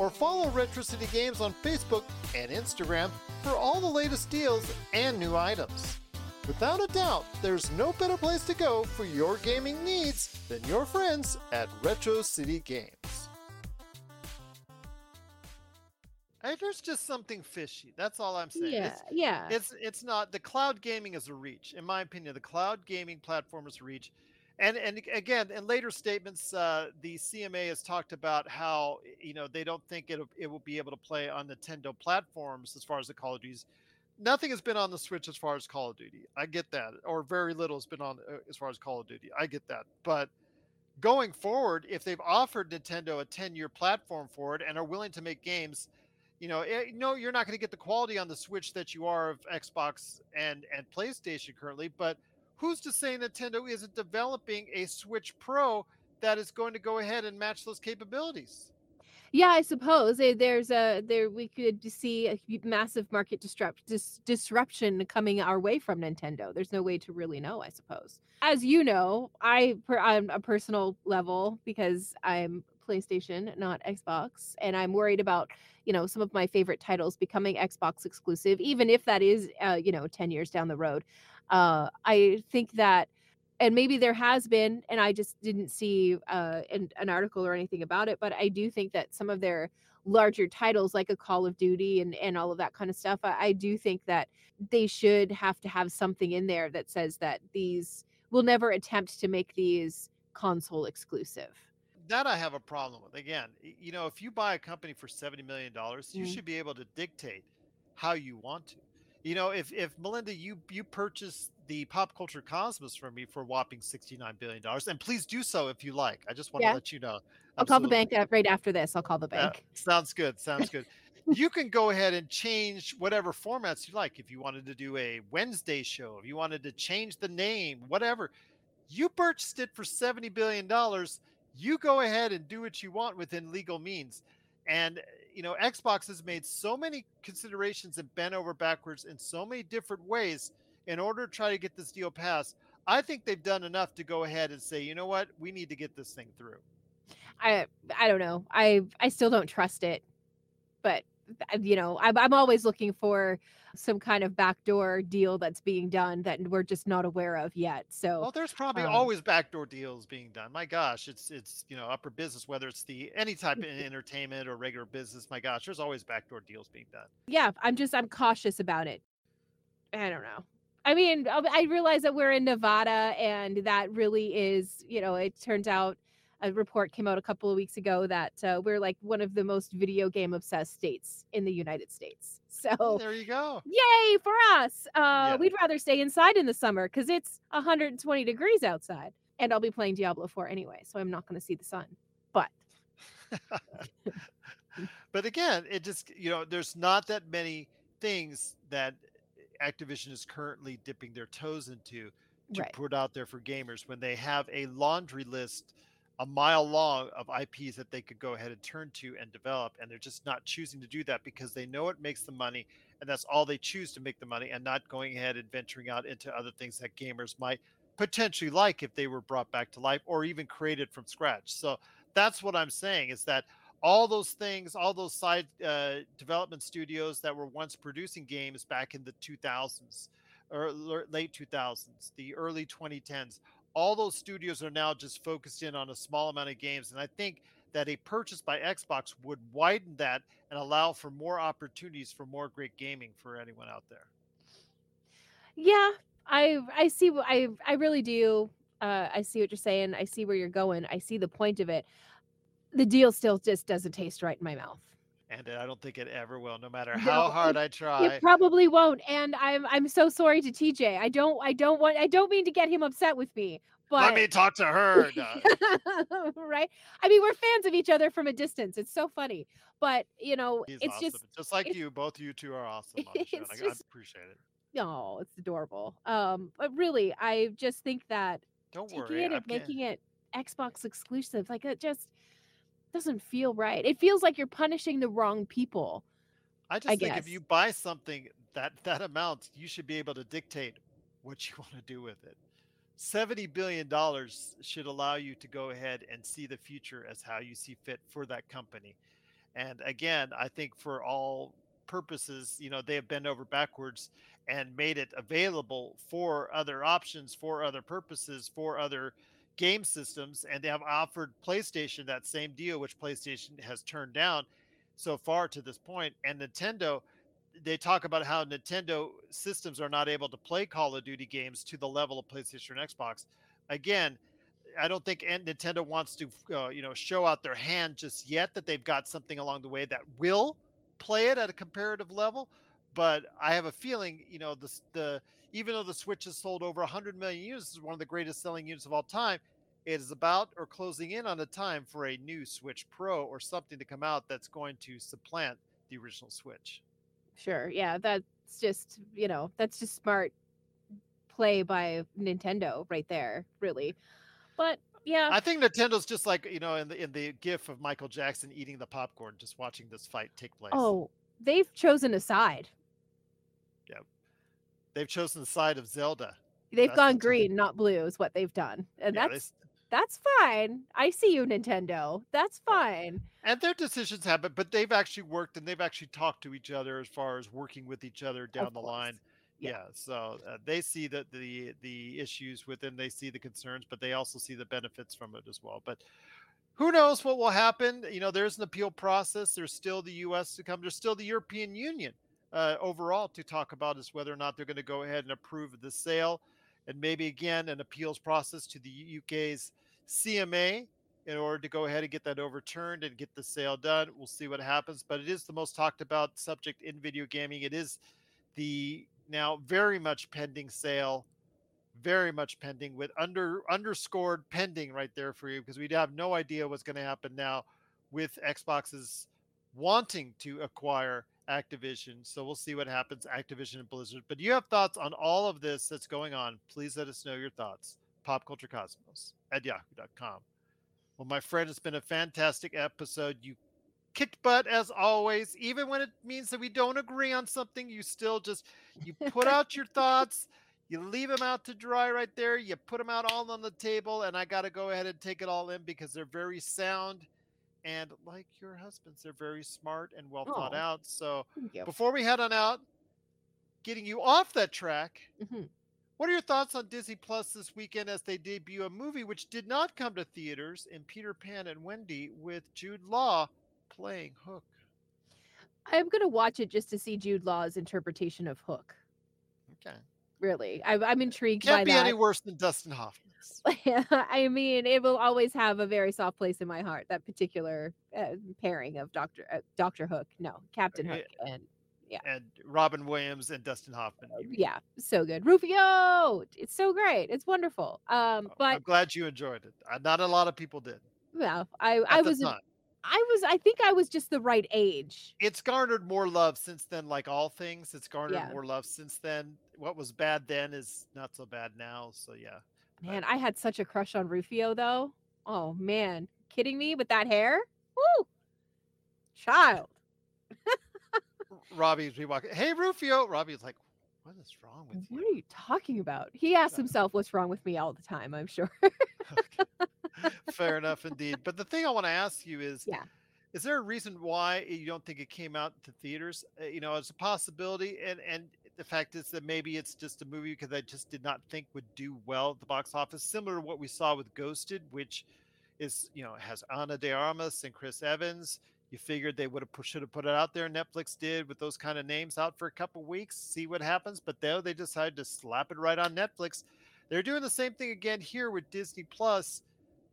or follow Retro City Games on Facebook and Instagram for all the latest deals and new items. Without a doubt, there's no better place to go for your gaming needs than your friends at Retro City Games. Hey, there's just something fishy. That's all I'm saying. Yeah, It's, yeah. it's it's not the cloud gaming is a reach, in my opinion. The cloud gaming platform is a reach, and and again, in later statements, uh, the CMA has talked about how you know they don't think it it will be able to play on Nintendo platforms as far as the Call of Duties. Nothing has been on the Switch as far as Call of Duty. I get that, or very little has been on uh, as far as Call of Duty. I get that, but going forward, if they've offered Nintendo a 10 year platform for it and are willing to make games, you know, eh, no, you're not going to get the quality on the Switch that you are of Xbox and, and PlayStation currently, but who's to say Nintendo isn't developing a Switch Pro that is going to go ahead and match those capabilities? Yeah, I suppose eh, there's a there we could see a massive market disrupt dis, disruption coming our way from Nintendo. There's no way to really know, I suppose. As you know, I per, on a personal level because I'm PlayStation, not Xbox, and I'm worried about you know some of my favorite titles becoming Xbox exclusive, even if that is uh, you know 10 years down the road. Uh, I think that and maybe there has been and i just didn't see uh, an, an article or anything about it but i do think that some of their larger titles like a call of duty and, and all of that kind of stuff I, I do think that they should have to have something in there that says that these will never attempt to make these console exclusive That I have a problem with. Again, you know, if you buy a company for $70 million, you Mm. should be able to dictate how you want to. You know, if, if Melinda, you you purchase the pop culture cosmos from me for a whopping $69 billion, and please do so if you like. I just want Yeah. to let you know. i'll call the bank uh, right after this i'll call the Uh, bank sounds good. Sounds good. you can go ahead and change whatever formats you like. If you wanted to do a Wednesday show, if you wanted to change the name, whatever, you purchased it for $70 billion. You go ahead and do what you want within legal means. And, you know, Xbox has made so many considerations and bent over backwards in so many different ways in order to try to get this deal passed. I think they've done enough to go ahead and say, you know what, we need to get this thing through. i i don't know i i still don't trust it but you know I'm, I'm always looking for some kind of backdoor deal that's being done that we're just not aware of yet so Well, there's probably um, always backdoor deals being done. My gosh, it's it's you know upper business, whether it's the any type of entertainment or regular business. My gosh, there's always backdoor deals being done. yeah i'm just i'm cautious about it i don't know i mean I I realize that we're in nevada and that really is you know it turns out a report came out a couple of weeks ago that uh, we're like one of the most video game obsessed states in the united states so There you go. yay for us uh, Yeah. we'd rather stay inside in the summer because it's 120 degrees outside and i'll be playing diablo 4 anyway so i'm not going to see the sun but But again, it just you know there's not that many things that Activision is currently dipping their toes into to Right. put out there for gamers when they have a laundry list a mile long of IPs that they could go ahead and turn to and develop and they're just not choosing to do that because they know it makes the money and that's all they choose to make the money and not going ahead and venturing out into other things that gamers might potentially like if they were brought back to life or even created from scratch. So that's what I'm saying is that all those things, all those side uh, development studios that were once producing games back in the 2000s or late 2000s, the early 2010s, all those studios are now just focused in on a small amount of games. And I think that a purchase by Xbox would widen that and allow for more opportunities for more great gaming for anyone out there. Yeah, I I see I I really do. Uh, I see what you're saying. I see where you're going. I see the point of it. The deal still just doesn't taste right in my mouth. And I don't think it ever will, no matter No, how hard I try. It probably won't. And I'm I'm so sorry to TJ. I don't I don't want I don't mean to get him upset with me. But Let me talk to her. Right? I mean, we're fans of each other from a distance. It's so funny. But you know, He's it's awesome. just just like you. Both you two are awesome on the show. and it's I, I just- appreciate it. oh, it's adorable. Um, but really, I just think that Don't worry. it I'm making it Xbox exclusive, like it just doesn't feel right. It feels like you're punishing the wrong people. I just I think if you buy something that that amount, you should be able to dictate what you want to do with it. Seventy billion dollars should allow you to go ahead and see the future as how you see fit for that company. And again, I think for all purposes, you know, they have bent over backwards and made it available for other options, for other purposes, for other game systems. And they have offered PlayStation that same deal, which PlayStation has turned down so far to this point. And Nintendo, they talk about how Nintendo systems are not able to play Call of Duty games to the level of PlayStation and Xbox. Again, I don't think Nintendo wants to, uh, you know, show out their hand just yet that they've got something along the way that will play it at a comparative level. But I have a feeling, you know, the the even though the Switch has sold over 100 million units, is one of the greatest selling units of all time. It is about or closing in on the time for a new Switch Pro or something to come out that's going to supplant the original Switch. Sure. Yeah, that's just, you know, that's just smart play by Nintendo right there, really. But yeah. I think Nintendo's just like, you know, in the in the gif of Michael Jackson eating the popcorn just watching this fight take place. Oh, they've chosen a side. They've chosen the side of Zelda. They've that's gone green, not blue is what they've done. And yeah, that's they, that's fine. I see you, Nintendo. That's fine. And their decisions happen, but they've actually worked and they've actually talked to each other as far as working with each other down of the course. line. Yeah. yeah so uh, they see the, the the issues within, they see the concerns, but they also see the benefits from it as well. But who knows what will happen? You know, there's an appeal process. There's still the U.S. to come. There's still the European Union uh, overall to talk about is whether or not they're going to go ahead and approve the sale, and maybe again an appeals process to the UK's CMA in order to go ahead and get that overturned and get the sale done. We'll see what happens, but it is the most talked about subject in video gaming. It is the now very much pending sale, very much pending with under underscored pending right there for you because we have no idea what's going to happen now with Xbox's wanting to acquire Activision. So we'll see what happens, Activision and Blizzard. But you have thoughts on all of this that's going on. Please let us know your thoughts. Pop Culture Cosmos at yahoo.com. Well, my friend, it's been a fantastic episode. You kicked butt as always, even when it means that we don't agree on something. You still just you put out your thoughts, you leave them out to dry right there. You put them out all on the table, and I got to go ahead and take it all in because they're very sound. And like your husbands, they're very smart and well thought out. So before we head on out, getting you off that track, mm-hmm. What are your thoughts on Disney Plus this weekend as they debut a movie which did not come to theaters in Peter Pan and Wendy with Jude Law playing Hook? I'm going to watch it just to see Jude Law's interpretation of Hook. Okay. Really, I, I'm intrigued. Can't be that. any worse than Dustin Hoffman's. I mean, it will always have a very soft place in my heart. That particular uh, pairing of Doctor uh, Doctor Hook, no Captain Hook, and yeah. And Robin Williams and Dustin Hoffman. Yeah, so good. Rufio, it's so great. It's wonderful. Um, oh, but I'm glad you enjoyed it. Uh, not a lot of people did. Well, I I was. I was I think I was just the right age. It's garnered more love since then, like all things. It's garnered yeah. more love since then. What was bad then is not so bad now. So yeah. Man. I had such a crush on Rufio though. Oh man. Kidding me with that hair? Woo! Child. Robbie's we walk. Hey Rufio. Robbie's like, what is wrong with you? What are you talking about? He asks himself what's wrong with me all the time, I'm sure. Fair enough indeed. But the thing I want to ask you is yeah. Is there a reason why you don't think it came out to theaters? Uh, you know, it's a possibility, and and the fact is that maybe it's just a movie because I just did not think would do well at the box office, similar to what we saw with Ghosted, which is you know has Ana de Armas and Chris Evans. You figured they would have should have put it out there. Netflix did with those kind of names out for a couple weeks, see what happens. But though they decided to slap it right on Netflix, they're doing the same thing again here with Disney Plus.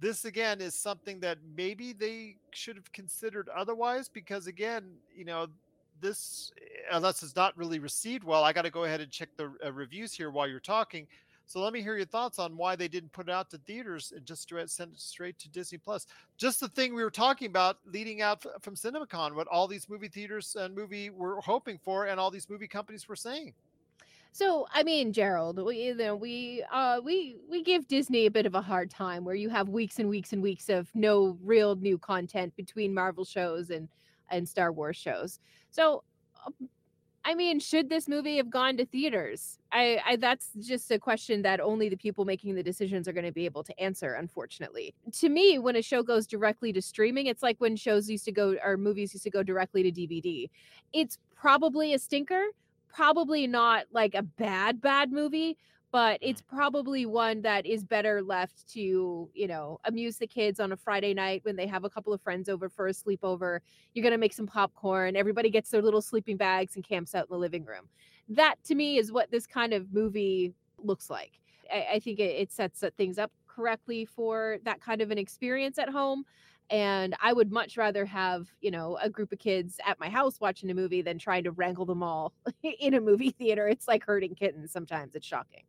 This again is something that maybe they should have considered otherwise because again, you know, this unless it's not really received well, I got to go ahead and check the uh, reviews here while you're talking. So let me hear your thoughts on why they didn't put it out to theaters and just send it straight to Disney Plus. Just the thing we were talking about leading out from CinemaCon, what all these movie theaters and movie were hoping for, and all these movie companies were saying. So I mean, Gerald, we you know we uh we we give Disney a bit of a hard time where you have weeks and weeks and weeks of no real new content between Marvel shows and and Star Wars shows. So um, I mean, should this movie have gone to theaters? I, I that's just a question that only the people making the decisions are going to be able to answer, unfortunately. To me, when a show goes directly to streaming, it's like when shows used to go or movies used to go directly to DVD. It's probably a stinker, probably not like a bad bad movie, but it's mm-hmm. probably one that is better left to, you know, amuse the kids on a Friday night when they have a couple of friends over for a sleepover. You're going to make some popcorn, everybody gets their little sleeping bags and camps out in the living room. That to me is what this kind of movie looks like. I, I think it, it sets things up correctly for that kind of an experience at home and i would much rather have you know a group of kids at my house watching a movie than trying to wrangle them all in a movie theater it's like herding kittens sometimes it's shocking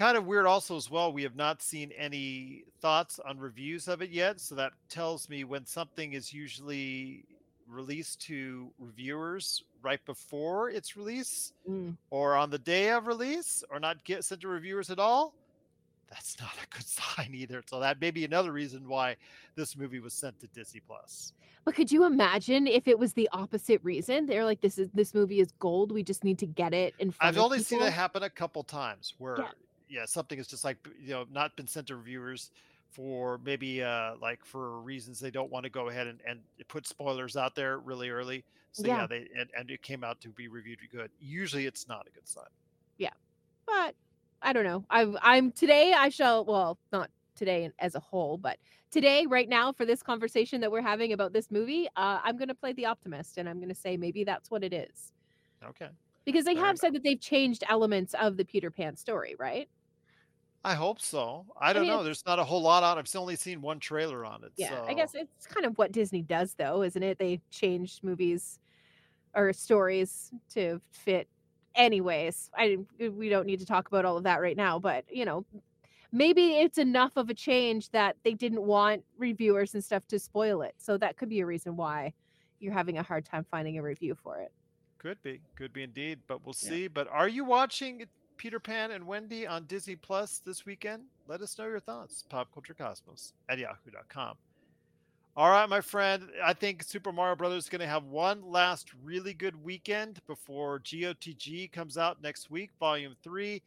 kind of weird also as well we have not seen any thoughts on reviews of it yet so that tells me when something is usually released to reviewers right before its release Mm. or on the day of release or not get sent to reviewers at all that's not a good sign either so that may be another reason why this movie was sent to disney plus but could you imagine if it was the opposite reason they're like this is this movie is gold we just need to get it in front i've only seen it happen a couple times where Yeah. Yeah something is just like you know not been sent to reviewers for maybe uh like for reasons they don't want to go ahead and, and put spoilers out there really early so yeah, Yeah. they and, and it came out to be reviewed good usually it's not a good sign Yeah. but I don't know. I'm I'm today I shall well, not today as a whole, but today right now for this conversation that we're having about this movie, uh, I'm going to play the optimist and I'm going to say maybe that's what it is. okay Because they Fair have said that they've changed elements of the Peter Pan story, right? I hope so i don't mean, know there's not a whole lot on i've only seen one trailer on it Yeah. so I guess it's kind of what Disney does though, isn't it? They change movies or stories to fit anyways. I we don't need to talk about all of that right now, but you know, maybe it's enough of a change that they didn't want reviewers and stuff to spoil it. So that could be a reason why you're having a hard time finding a review for it. Could be, could be indeed, but we'll Yeah. see. But are you watching Peter Pan and Wendy on Disney Plus this weekend? Let us know your thoughts. Popculturecosmos at yahoo.com. All right, my friend. I think Super Mario Brothers is going to have one last really good weekend before GOTG comes out next week, Volume 3.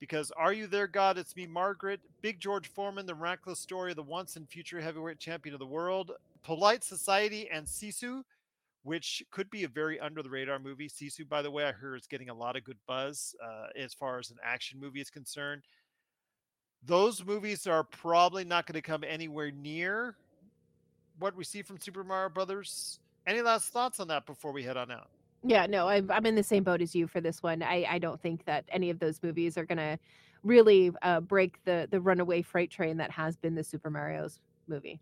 Because Are You There, God? It's Me, Margaret. Big George Foreman, the miraculous story of the once and future heavyweight champion of the world. Polite Society and Sisu which could be a very under the radar movie. Sisu, by the way, I heard is getting a lot of good buzz uh, as far as an action movie is concerned. Those movies are probably not going to come anywhere near what we see from Super Mario Brothers. Any last thoughts on that before we head on out? Yeah, no, I'm I'm in the same boat as you for this one. I I don't think that any of those movies are gonna really uh, break the the runaway freight train that has been the Super Mario's movie.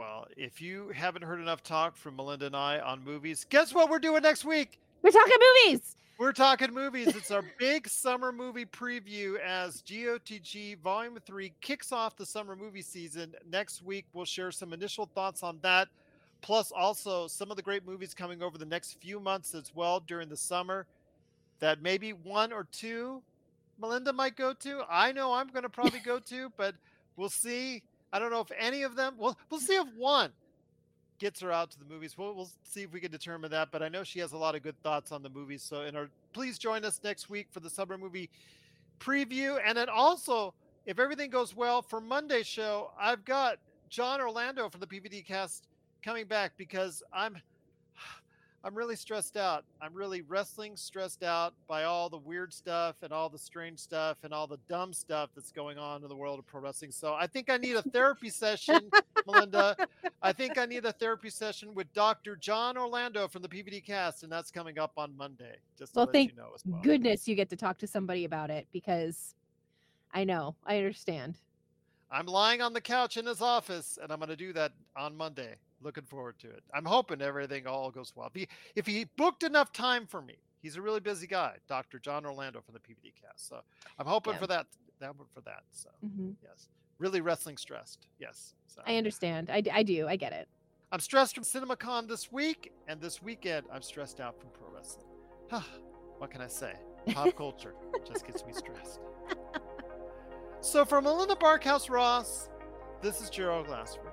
Well, if you haven't heard enough talk from Melinda and I on movies, guess what we're doing next week? We're talking movies. We're talking movies. It's our big summer movie preview as GOTG Volume 3 kicks off the summer movie season. Next week, we'll share some initial thoughts on that, plus also some of the great movies coming over the next few months as well during the summer that maybe one or two Melinda might go to. I know I'm going to probably go to, but we'll see. I don't know if any of them, we'll, we'll see if one gets her out to the movies. We'll, we'll see if we can determine that. But I know she has a lot of good thoughts on the movies. So, in our, please join us next week for the summer movie preview. And then also, if everything goes well for Monday's show, I've got John Orlando from the PVD cast coming back because I'm I'm really stressed out. I'm really wrestling stressed out by all the weird stuff and all the strange stuff and all the dumb stuff that's going on in the world of pro wrestling. So I think I need a therapy session, Melinda. I think I need a therapy session with Dr. John Orlando from the PVD cast, and that's coming up on Monday. Just to Well, let thank you know as well. Goodness, you get to talk to somebody about it because I know I understand. I'm lying on the couch in his office, and I'm going to do that on Monday. Looking forward to it. I'm hoping everything all goes well. If he, if he booked enough time for me, he's a really busy guy, Dr. John Orlando from the PVD cast. So I'm hoping Yeah. for that. That one for that. So Mhm. yes, really wrestling stressed. Yes. So I understand. I, I do. I get it. I'm stressed from CinemaCon this week, and this weekend I'm stressed out from pro wrestling. what can I say? Pop culture just gets me stressed. So for Melinda Barkhouse Ross, this is Gerald Glassford.